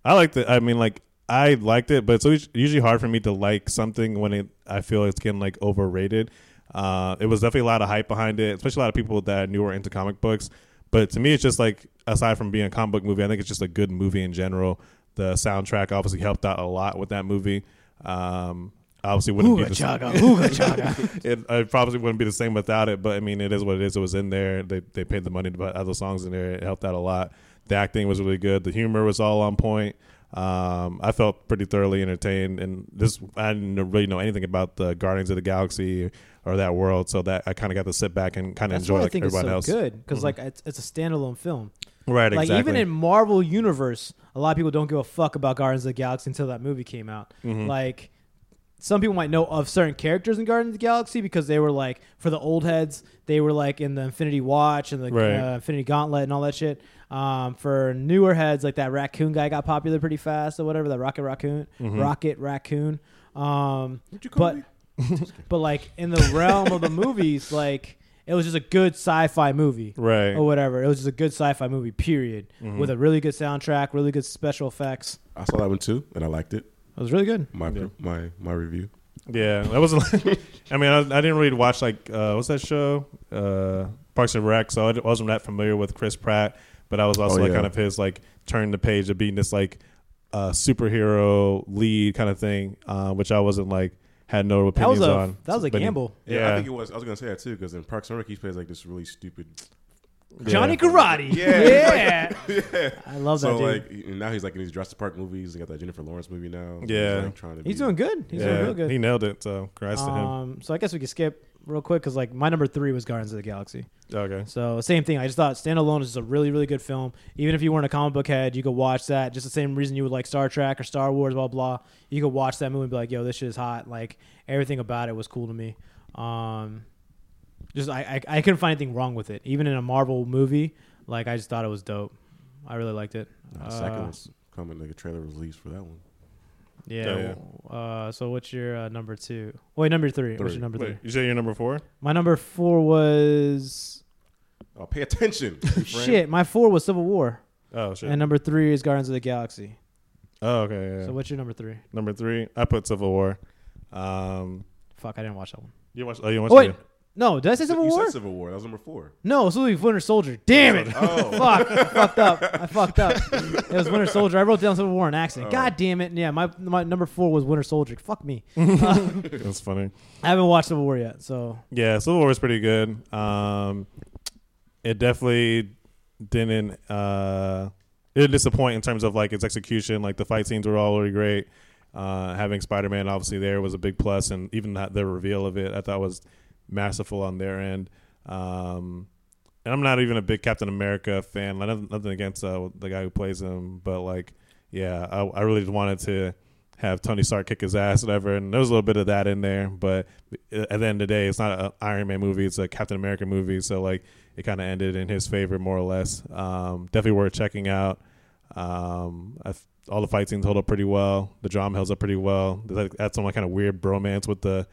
I liked it. I mean, like I liked it, but it's always, usually hard for me to like something when it I feel it's getting like overrated. Uh, it was definitely a lot of hype behind it, especially a lot of people that I knew were into comic books. But to me, it's just like aside from being a comic book movie, I think it's just a good movie in general. The soundtrack obviously helped out a lot with that movie. Um, obviously wouldn't be Ooga the same. ooga chaga. it, it probably wouldn't be the same without it, but I mean, it is what it is. It was in there. They they paid the money to put other songs in there. It helped out a lot. The acting was really good. The humor was all on point. Um, I felt pretty thoroughly entertained, and this I didn't really know anything about the Guardians of the Galaxy or that world, so that I kind of got to sit back and kind of enjoy like everybody so else. good because Mhm. like it's, it's a standalone film. Right, Like exactly. even in Marvel universe, a lot of people don't give a fuck about Guardians of the Galaxy until that movie came out. Mhm. Like some people might know of certain characters in Guardians of the Galaxy because they were like for the old heads, they were like in the Infinity Watch and the Right. uh, Infinity Gauntlet and all that shit. Um, for newer heads, like that raccoon guy got popular pretty fast or whatever. That Rocket Raccoon, Mhm. Rocket Raccoon. Um, but but like in the realm of the movies, like it was just a good sci-fi movie, Right. or whatever. It was just a good sci-fi movie, period, Mhm. with a really good soundtrack, really good special effects. I saw that one too, and I liked it. It was really good. My Yeah. my my review. Yeah, that wasn't. I mean, I, I didn't really watch like uh, what's that show, uh, Parks and Rec, so I wasn't that familiar with Chris Pratt. But I was also Oh, like yeah. kind of his like turn the page of being this like uh, superhero lead kind of thing, uh, which I wasn't like had no That was opinions a on. that was a But- gamble. Yeah, Yeah, I think it was. I was gonna say that too because in Parks and Rec he plays like this really stupid. Johnny Yeah. Karate. Yeah, Yeah. yeah. I love that So dude. like and now he's like in these Jurassic Park movies. He got that Jennifer Lawrence movie now. Yeah. he's, like, trying to. He's be- doing good. He's yeah, doing real good. he nailed it. So congrats to him. Um, so I guess we could skip real quick because like my number three was Guardians of the Galaxy. Okay, So same thing. I just thought standalone is just a really really good film. Even if you weren't a comic book head, you could watch that. Just the same reason you would like Star Trek or Star Wars, blah blah. You could watch that movie and be like, "Yo, this shit is hot." Like everything about it was cool to me. Um, just I, I I couldn't find anything wrong with it. Even in a Marvel movie, like I just thought it was dope. I really liked it. Uh, second one's coming. Like a trailer was released for that one. Yeah. Uh, so what's your uh, number two? Wait, number three. What's your number Wait, three? you say you're number four? My number four was Oh, pay attention. shit. My four was Civil War, Oh shit. and number three is Guardians of the Galaxy. oh okay. Yeah. So what's your number three? number three, I put Civil War. Um, Fuck, I didn't watch that one. you watch? Oh, you watch? Oh, wait, no, did I say Civil You War? said Civil War. That was number four. No, it's was Winter Soldier. Damn it! Oh. Fuck, I fucked up. I fucked up. It was Winter Soldier. I wrote down Civil War in accident. Oh. God damn it! Yeah, my my number four was Winter Soldier. Fuck me. That's funny. I haven't watched Civil War yet, so Yeah, Civil War was pretty good. Um, it definitely didn't uh, it didn't disappoint in terms of like its execution. Like the fight scenes were all really great. Uh, having Spider Man obviously there was a big plus, and even that, the reveal of it I thought was masterful on their end. Um, and I'm not even a big Captain America fan. Nothing, against uh, the guy who plays him, but like, yeah, I, I really just wanted to have Tony Stark kick his ass, whatever. And there was a little bit of that in there, but at the end of the day, it's not an Iron Man movie; it's a Captain America movie. So like, it kind of ended in his favor, more or less. Um, definitely worth checking out. Um, all the fight scenes hold up pretty well. The drama holds up pretty well. There's that's some like kind of weird bromance with the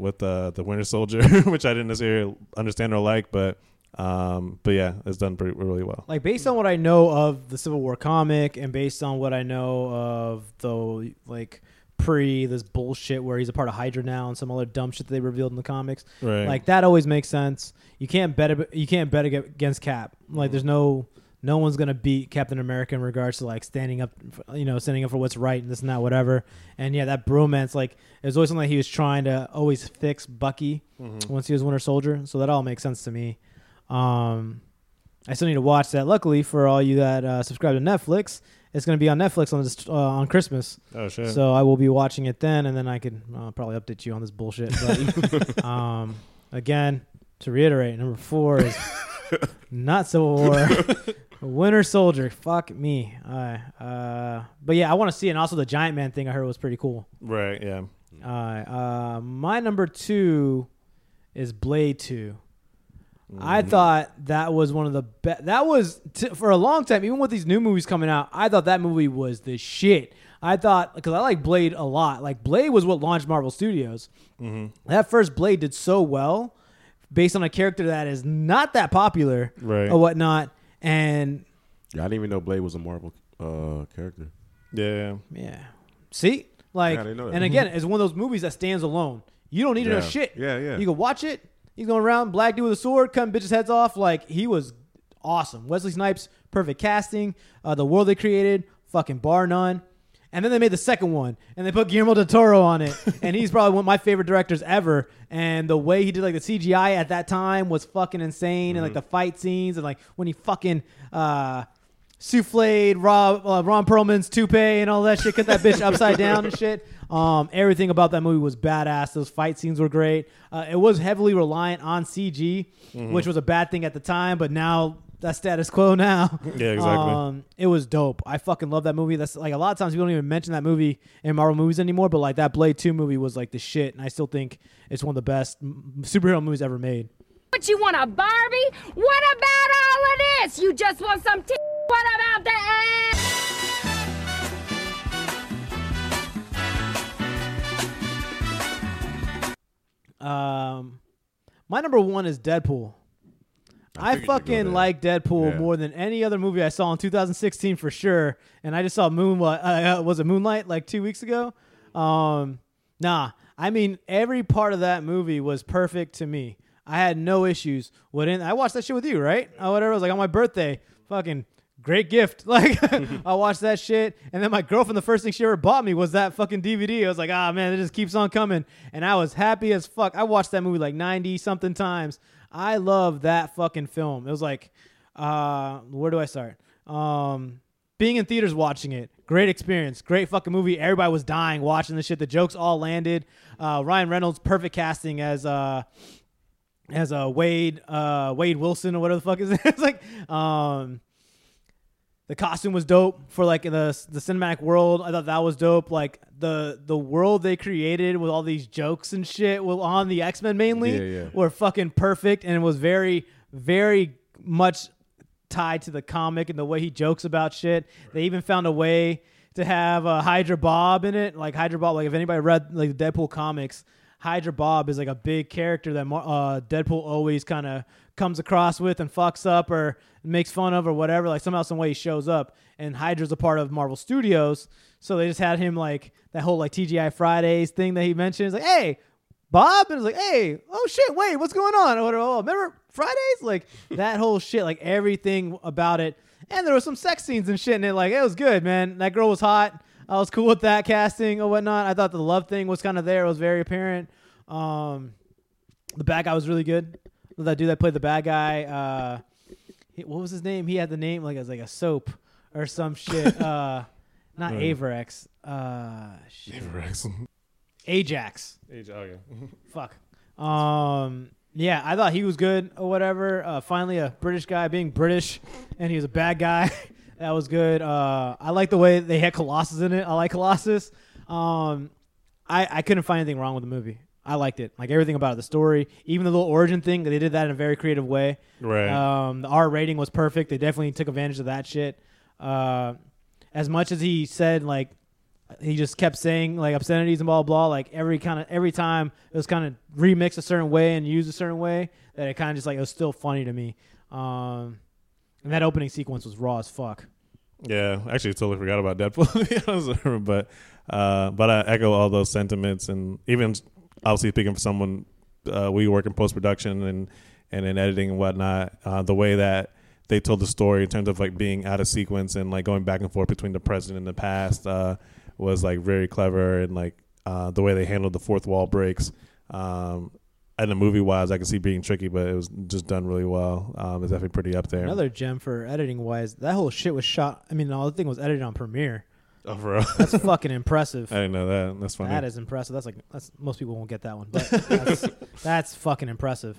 with the the Winter Soldier, which I didn't necessarily understand or like, but um, but yeah, it's done pretty really well. like based on what I know of the Civil War comic, and based on what I know of the like pre this bullshit where he's a part of Hydra now and some other dumb shit that they revealed in the comics, Right. like that always makes sense. You can't bet you can't bet against Cap. Like there's no no one's gonna beat Captain America in regards to like standing up, you know, standing up for what's right and this and that, whatever. And yeah, that bromance, like it was always something like he was trying to always fix Bucky once he was Winter Soldier. So that all makes sense to me. Um, I still need to watch that. Luckily for all you that uh, subscribe to Netflix, it's going to be on Netflix on this, uh, on Christmas. Oh shit! So I will be watching it then, and then I could uh, probably update you on this bullshit. But um, again, to reiterate, number four is not Civil War, Winter Soldier. Fuck me. Uh, uh, but yeah, I want to see it. And also the Giant Man thing I heard was pretty cool. right, yeah. Uh, uh, my number two is Blade Two. I thought that was one of the best. That was t- for a long time, even with these new movies coming out. I thought that movie was the shit. I thought because I like Blade a lot. Like Blade was what launched Marvel Studios. That first Blade did so well, based on a character that is not that popular Right. or whatnot. And Yeah, I didn't even know Blade was a Marvel uh, character. Yeah. yeah, see, like, Yeah, I didn't and again, it's one of those movies that stands alone. You don't need to know shit. Yeah, yeah. You can watch it. He's going around, black dude with a sword, cutting bitches' heads off. Like he was awesome. Wesley Snipes, perfect casting. Uh, the world they created, fucking bar none. And then they made the second one, and they put Guillermo del Toro on it, and he's probably one of my favorite directors ever. And the way he did like the CGI at that time was fucking insane, and like the fight scenes, and like when he fucking uh, souffled Rob uh, Ron Perlman's toupee and all that shit, cut that bitch upside down and shit. Um, everything about that movie was badass. Those fight scenes were great. Uh, it was heavily reliant on CG, which was a bad thing at the time, but now that's status quo now. Yeah, exactly. Um, it was dope. I fucking love that movie. That's like a lot of times people don't even mention that movie in Marvel movies anymore, but like that Blade 2 movie was like the shit, and I still think it's one of the best m- superhero movies ever made. What you want a Barbie? What about all of this? You just want some t- What about the ass? Um, my number one is Deadpool. I, fucking like Deadpool Yeah. more than any other movie I saw in 2016 for sure. And I just saw Moonlight. Uh, was it Moonlight like two weeks ago? Um, nah. I mean, every part of that movie was perfect to me. I had no issues with it. I watched that shit with you, right? Or whatever. It was like on my birthday. Fucking great gift. Like I watched that shit, and then my girlfriend, the first thing she ever bought me was that fucking DVD. I was like, ah man, it just keeps on coming, and I was happy as fuck. I watched that movie like ninety something times. I love that fucking film. It was like, uh, where do I start? Um, being in theaters watching it, great experience, great fucking movie. Everybody was dying watching the shit. The jokes all landed. Uh, Ryan Reynolds, perfect casting as uh, as uh, Wade uh, Wade Wilson or whatever the fuck is it? it's like um, the costume was dope for like in the the cinematic world. I thought that was dope. Like the the world they created with all these jokes and shit, well on the X Men mainly, Yeah, yeah. were fucking perfect, and it was very very much tied to the comic and the way he jokes about shit. They even found a way to have uh, Hydra Bob in it. Like Hydra Bob, like if anybody read like the Deadpool comics, Hydra Bob is like a big character that uh, Deadpool always kind of comes across with and fucks up or makes fun of or whatever. Like somehow, some way he shows up. And Hydra's a part of Marvel Studios, so they just had him like that whole like TGI Fridays thing that he mentioned. Like, hey, Bob, and it's like, hey, oh shit, wait, what's going on? Oh, remember Fridays? Like that whole shit, like everything about it. And there was some sex scenes and shit in it. Like it was good, man. That girl was hot. I was cool with that casting or whatnot. I thought the love thing was kind of there. It was very apparent. Um, the bad guy was really good. That dude that played the bad guy. Uh, he, what was his name? He had the name like as like a soap or some shit. uh, not Right. Averex. Uh, shit. Averex. Ajax. Age- oh, yeah. Fuck. Um. Yeah, I thought he was good or whatever. Uh, finally, a British guy being British, and he was a bad guy. that was good. Uh, I like the way they had Colossus in it. I like Colossus. Um, I I couldn't find anything wrong with the movie. I liked it. Like everything about it, the story, even the little origin thing. They did that in a very creative way. Right. Um, the R rating was perfect. They definitely took advantage of that shit. Uh, as much as he said like he just kept saying like obscenities and blah blah. blah like every kind of every time it was kind of remixed a certain way and used a certain way that it kind of just like it was still funny to me. Um, and that opening sequence was raw as fuck. Yeah, actually, totally forgot about Deadpool. To be honest, but uh, but I echo all those sentiments, and even obviously speaking for someone uh, we work in post production and and in editing and whatnot, uh, the way that they told the story in terms of like being out of sequence and like going back and forth between the present and the past uh, was like very clever, and like uh, the way they handled the fourth wall breaks. Um, and the movie wise, I can see being tricky, but it was just done really well. Um, it's definitely pretty up there. Another gem for editing wise. That whole shit was shot. I mean, all the thing was edited on Premiere. Oh, for real? That's fucking impressive. I didn't know that. That's funny. That is impressive. That's like that's most people won't get that one, but that's, that's fucking impressive.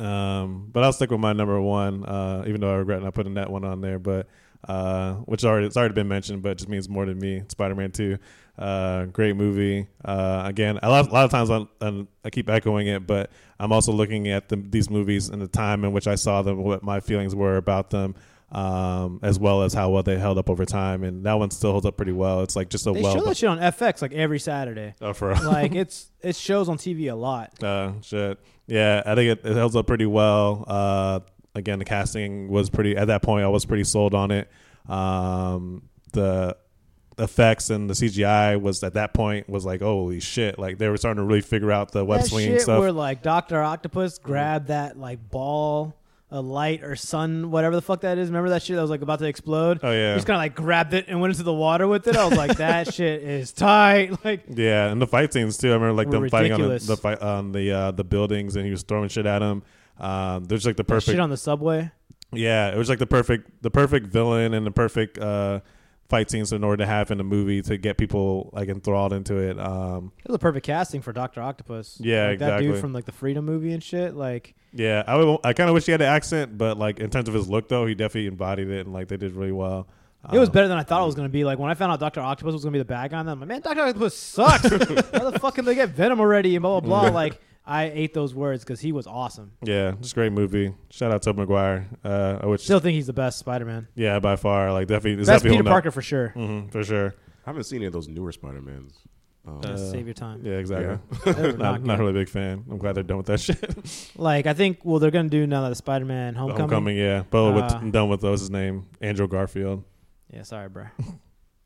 Um, but I'll stick with my number one, uh, even though I regret not putting that one on there. But uh, which already it's already been mentioned, but it just means more to me. Spider Man Two, uh, great movie. Uh, again, a lot, a lot of times I'm, I'm, I keep echoing it, but I'm also looking at the, these movies and the time in which I saw them, what my feelings were about them. Um, as well as how well they held up over time, and that one still holds up pretty well. It's like just a They well, show that shit on FX like every Saturday. Oh, for real? like it's it shows on TV a lot. Uh, shit. Yeah, I think it, it holds up pretty well. Uh, again, the casting was pretty. At that point, I was pretty sold on it. Um, the effects and the CGI was at that point was like, holy shit! Like they were starting to really figure out the web that swinging shit stuff. where like Doctor Octopus grabbed that like ball, a light or sun, whatever the fuck that is. Remember that shit that was like about to explode? Oh, yeah. he just kind of like grabbed it and went into the water with it. I was like, that shit is tight. Like yeah, and the fight scenes too. I remember like them fighting on the, the fight on the uh, the buildings, and he was throwing shit at him. Um, there's like the that perfect shit on the subway. Yeah, it was like the perfect the perfect villain and the perfect uh, fight scenes in order to have in a movie to get people like enthralled into it. Um, It was a perfect casting for Doctor Octopus. Yeah, like, That dude from like the Freedom movie and shit. Like yeah, I would, I kind of wish he had an accent, but like in terms of his look though, he definitely embodied it and like they did really well. It was Um, better than I thought it was going to be. Like when I found out Doctor Octopus was going to be the bad guy, and I'm like, man, Doctor Octopus sucks. How the fuck can they get Venom already? And blah blah blah. like I ate those words because he was awesome. Yeah, just a great movie. Shout out to Maguire. Uh, I wish, Still think he's the best Spider-Man. yeah, by far, like definitely it's Best definitely Peter holding up. Parker for sure. hmm for sure. I haven't seen any of those newer Spider Mans. Um, Uh, save your time. Yeah, exactly. They were not, not not really a big fan. I'm glad they're done with that shit. Like I think well they're going to do now that the Spider-Man Homecoming. Homecoming, yeah, but Uh, with, I'm done with what's his name, Andrew Garfield. Yeah, sorry, bro.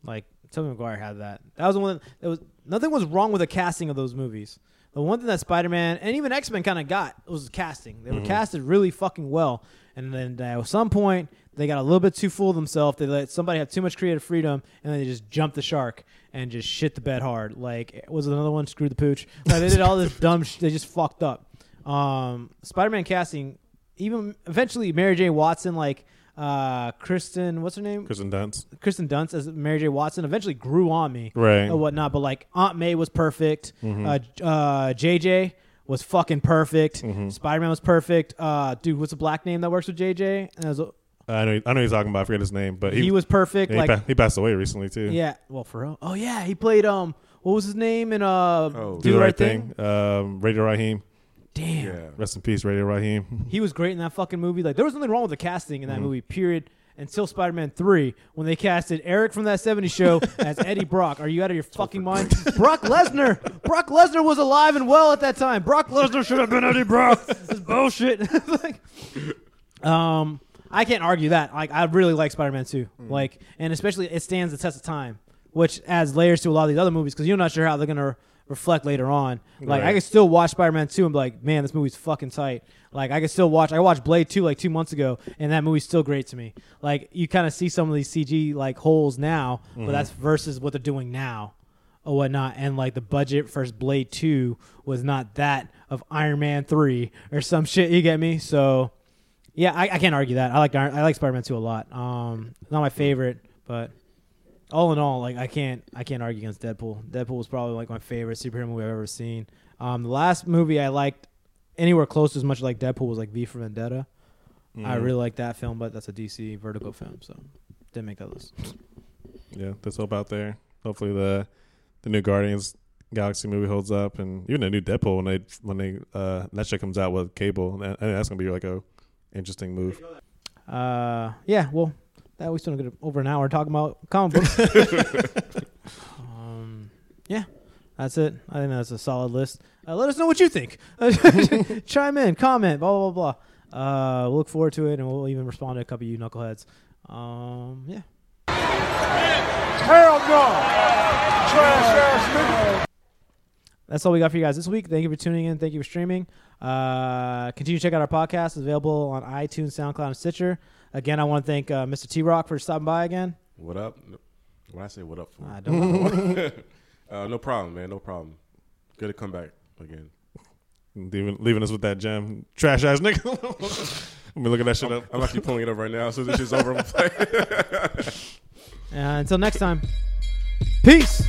like Tobey Maguire had that. That was the one. That was nothing was wrong with the casting of those movies. The one thing that Spider Man and even X Men kind of got was the casting. They were Mhm. casted really fucking well, and then at some point they got a little bit too full of themselves. They let somebody have too much creative freedom, and then they just jumped the shark and just shit the bed hard. Like was it another one? Screw the pooch. Like they did all this dumb. Sh- they just fucked up. Um, Spider Man casting. Even eventually, Mary J. Watson, like uh, Kristen, what's her name? Kristen Dunst. Kristen Dunst as Mary J. Watson eventually grew on me, Right. Or whatnot. But like Aunt May was perfect. Mhm. Uh, uh, JJ was fucking perfect. Mhm. Spider Man was perfect. Uh, dude, what's the black name that works with JJ? And was a- I know, I know he's talking about. I forget his name, but he, He was perfect, yeah, he, like- pa- he passed away recently too. yeah, well for real. Oh yeah, he played um, what was his name in uh, do, the right thing. Um, Radio Raheem. Damn. Yeah. Rest in peace, Radio Raheem. He was great in that fucking movie. Like there was nothing wrong with the casting in that Mhm. movie. Period. Until Spider Man Three, when they casted Eric from that '70s show as Eddie Brock. Are you out of your fucking mind? Brock Lesnar. Brock Lesnar was alive and well at that time. Brock Lesnar should have been Eddie Brock. This bullshit. like, um, I can't argue that. Like I really like Spider Man 2. Like, and especially it stands the test of time, which adds layers to a lot of these other movies because you're not sure how they're gonna reflect later on. Like I can still watch Spider Man 2 and be like, man, this movie's fucking tight. Like I can still watch. I watched Blade 2 like two months ago, and that movie's still great to me. Like you kind of see some of these CG like holes now, but Mhm. that's versus what they're doing now or whatnot. And like the budget for Blade 2 was not that of Iron Man 3 or some shit. You get me? So yeah, I, I can't argue that. I like Iron- I like Spider Man 2 a lot. Um, not my favorite, but all in all, like I can't I can't argue against Deadpool. Deadpool was probably like my favorite superhero movie I've ever seen. Um, the last movie I liked anywhere close to as much like Deadpool was like V for Vendetta. I Mhm. really like that film, but that's a DC Vertigo film, so didn't make that list. Yeah, that's hope out there. Hopefully the the new Guardians Galaxy movie holds up, and even the new Deadpool when they when they uh, that shit comes out with Cable, I think that's gonna be like a interesting move. Uh, yeah, well, that we still get over an hour talking about comic books. um, yeah, that's it. I think that's a solid list. Uh, let us know what you think. Chime in, comment, blah blah blah. blah. Uh, we'll look forward to it, and we'll even respond to a couple of you knuckleheads. Um, yeah. Hell no! Trash ass nigga. That's all we got for you guys this week. Thank you for tuning in. Thank you for streaming. Uh, continue to check out our podcast. It's available on iTunes, SoundCloud, and Stitcher. Again, I want to thank uh, Mr. T Rock for stopping by again. What up? When I say what up for? I don't know. uh, no problem, man. No problem. Good to come back again. Leaving, leaving us with that gem, trash ass nigga. Let me look at that shit I'm, up. I'm actually pulling it up right now. So this shit's over. I'm gonna. Uh, until next time, peace.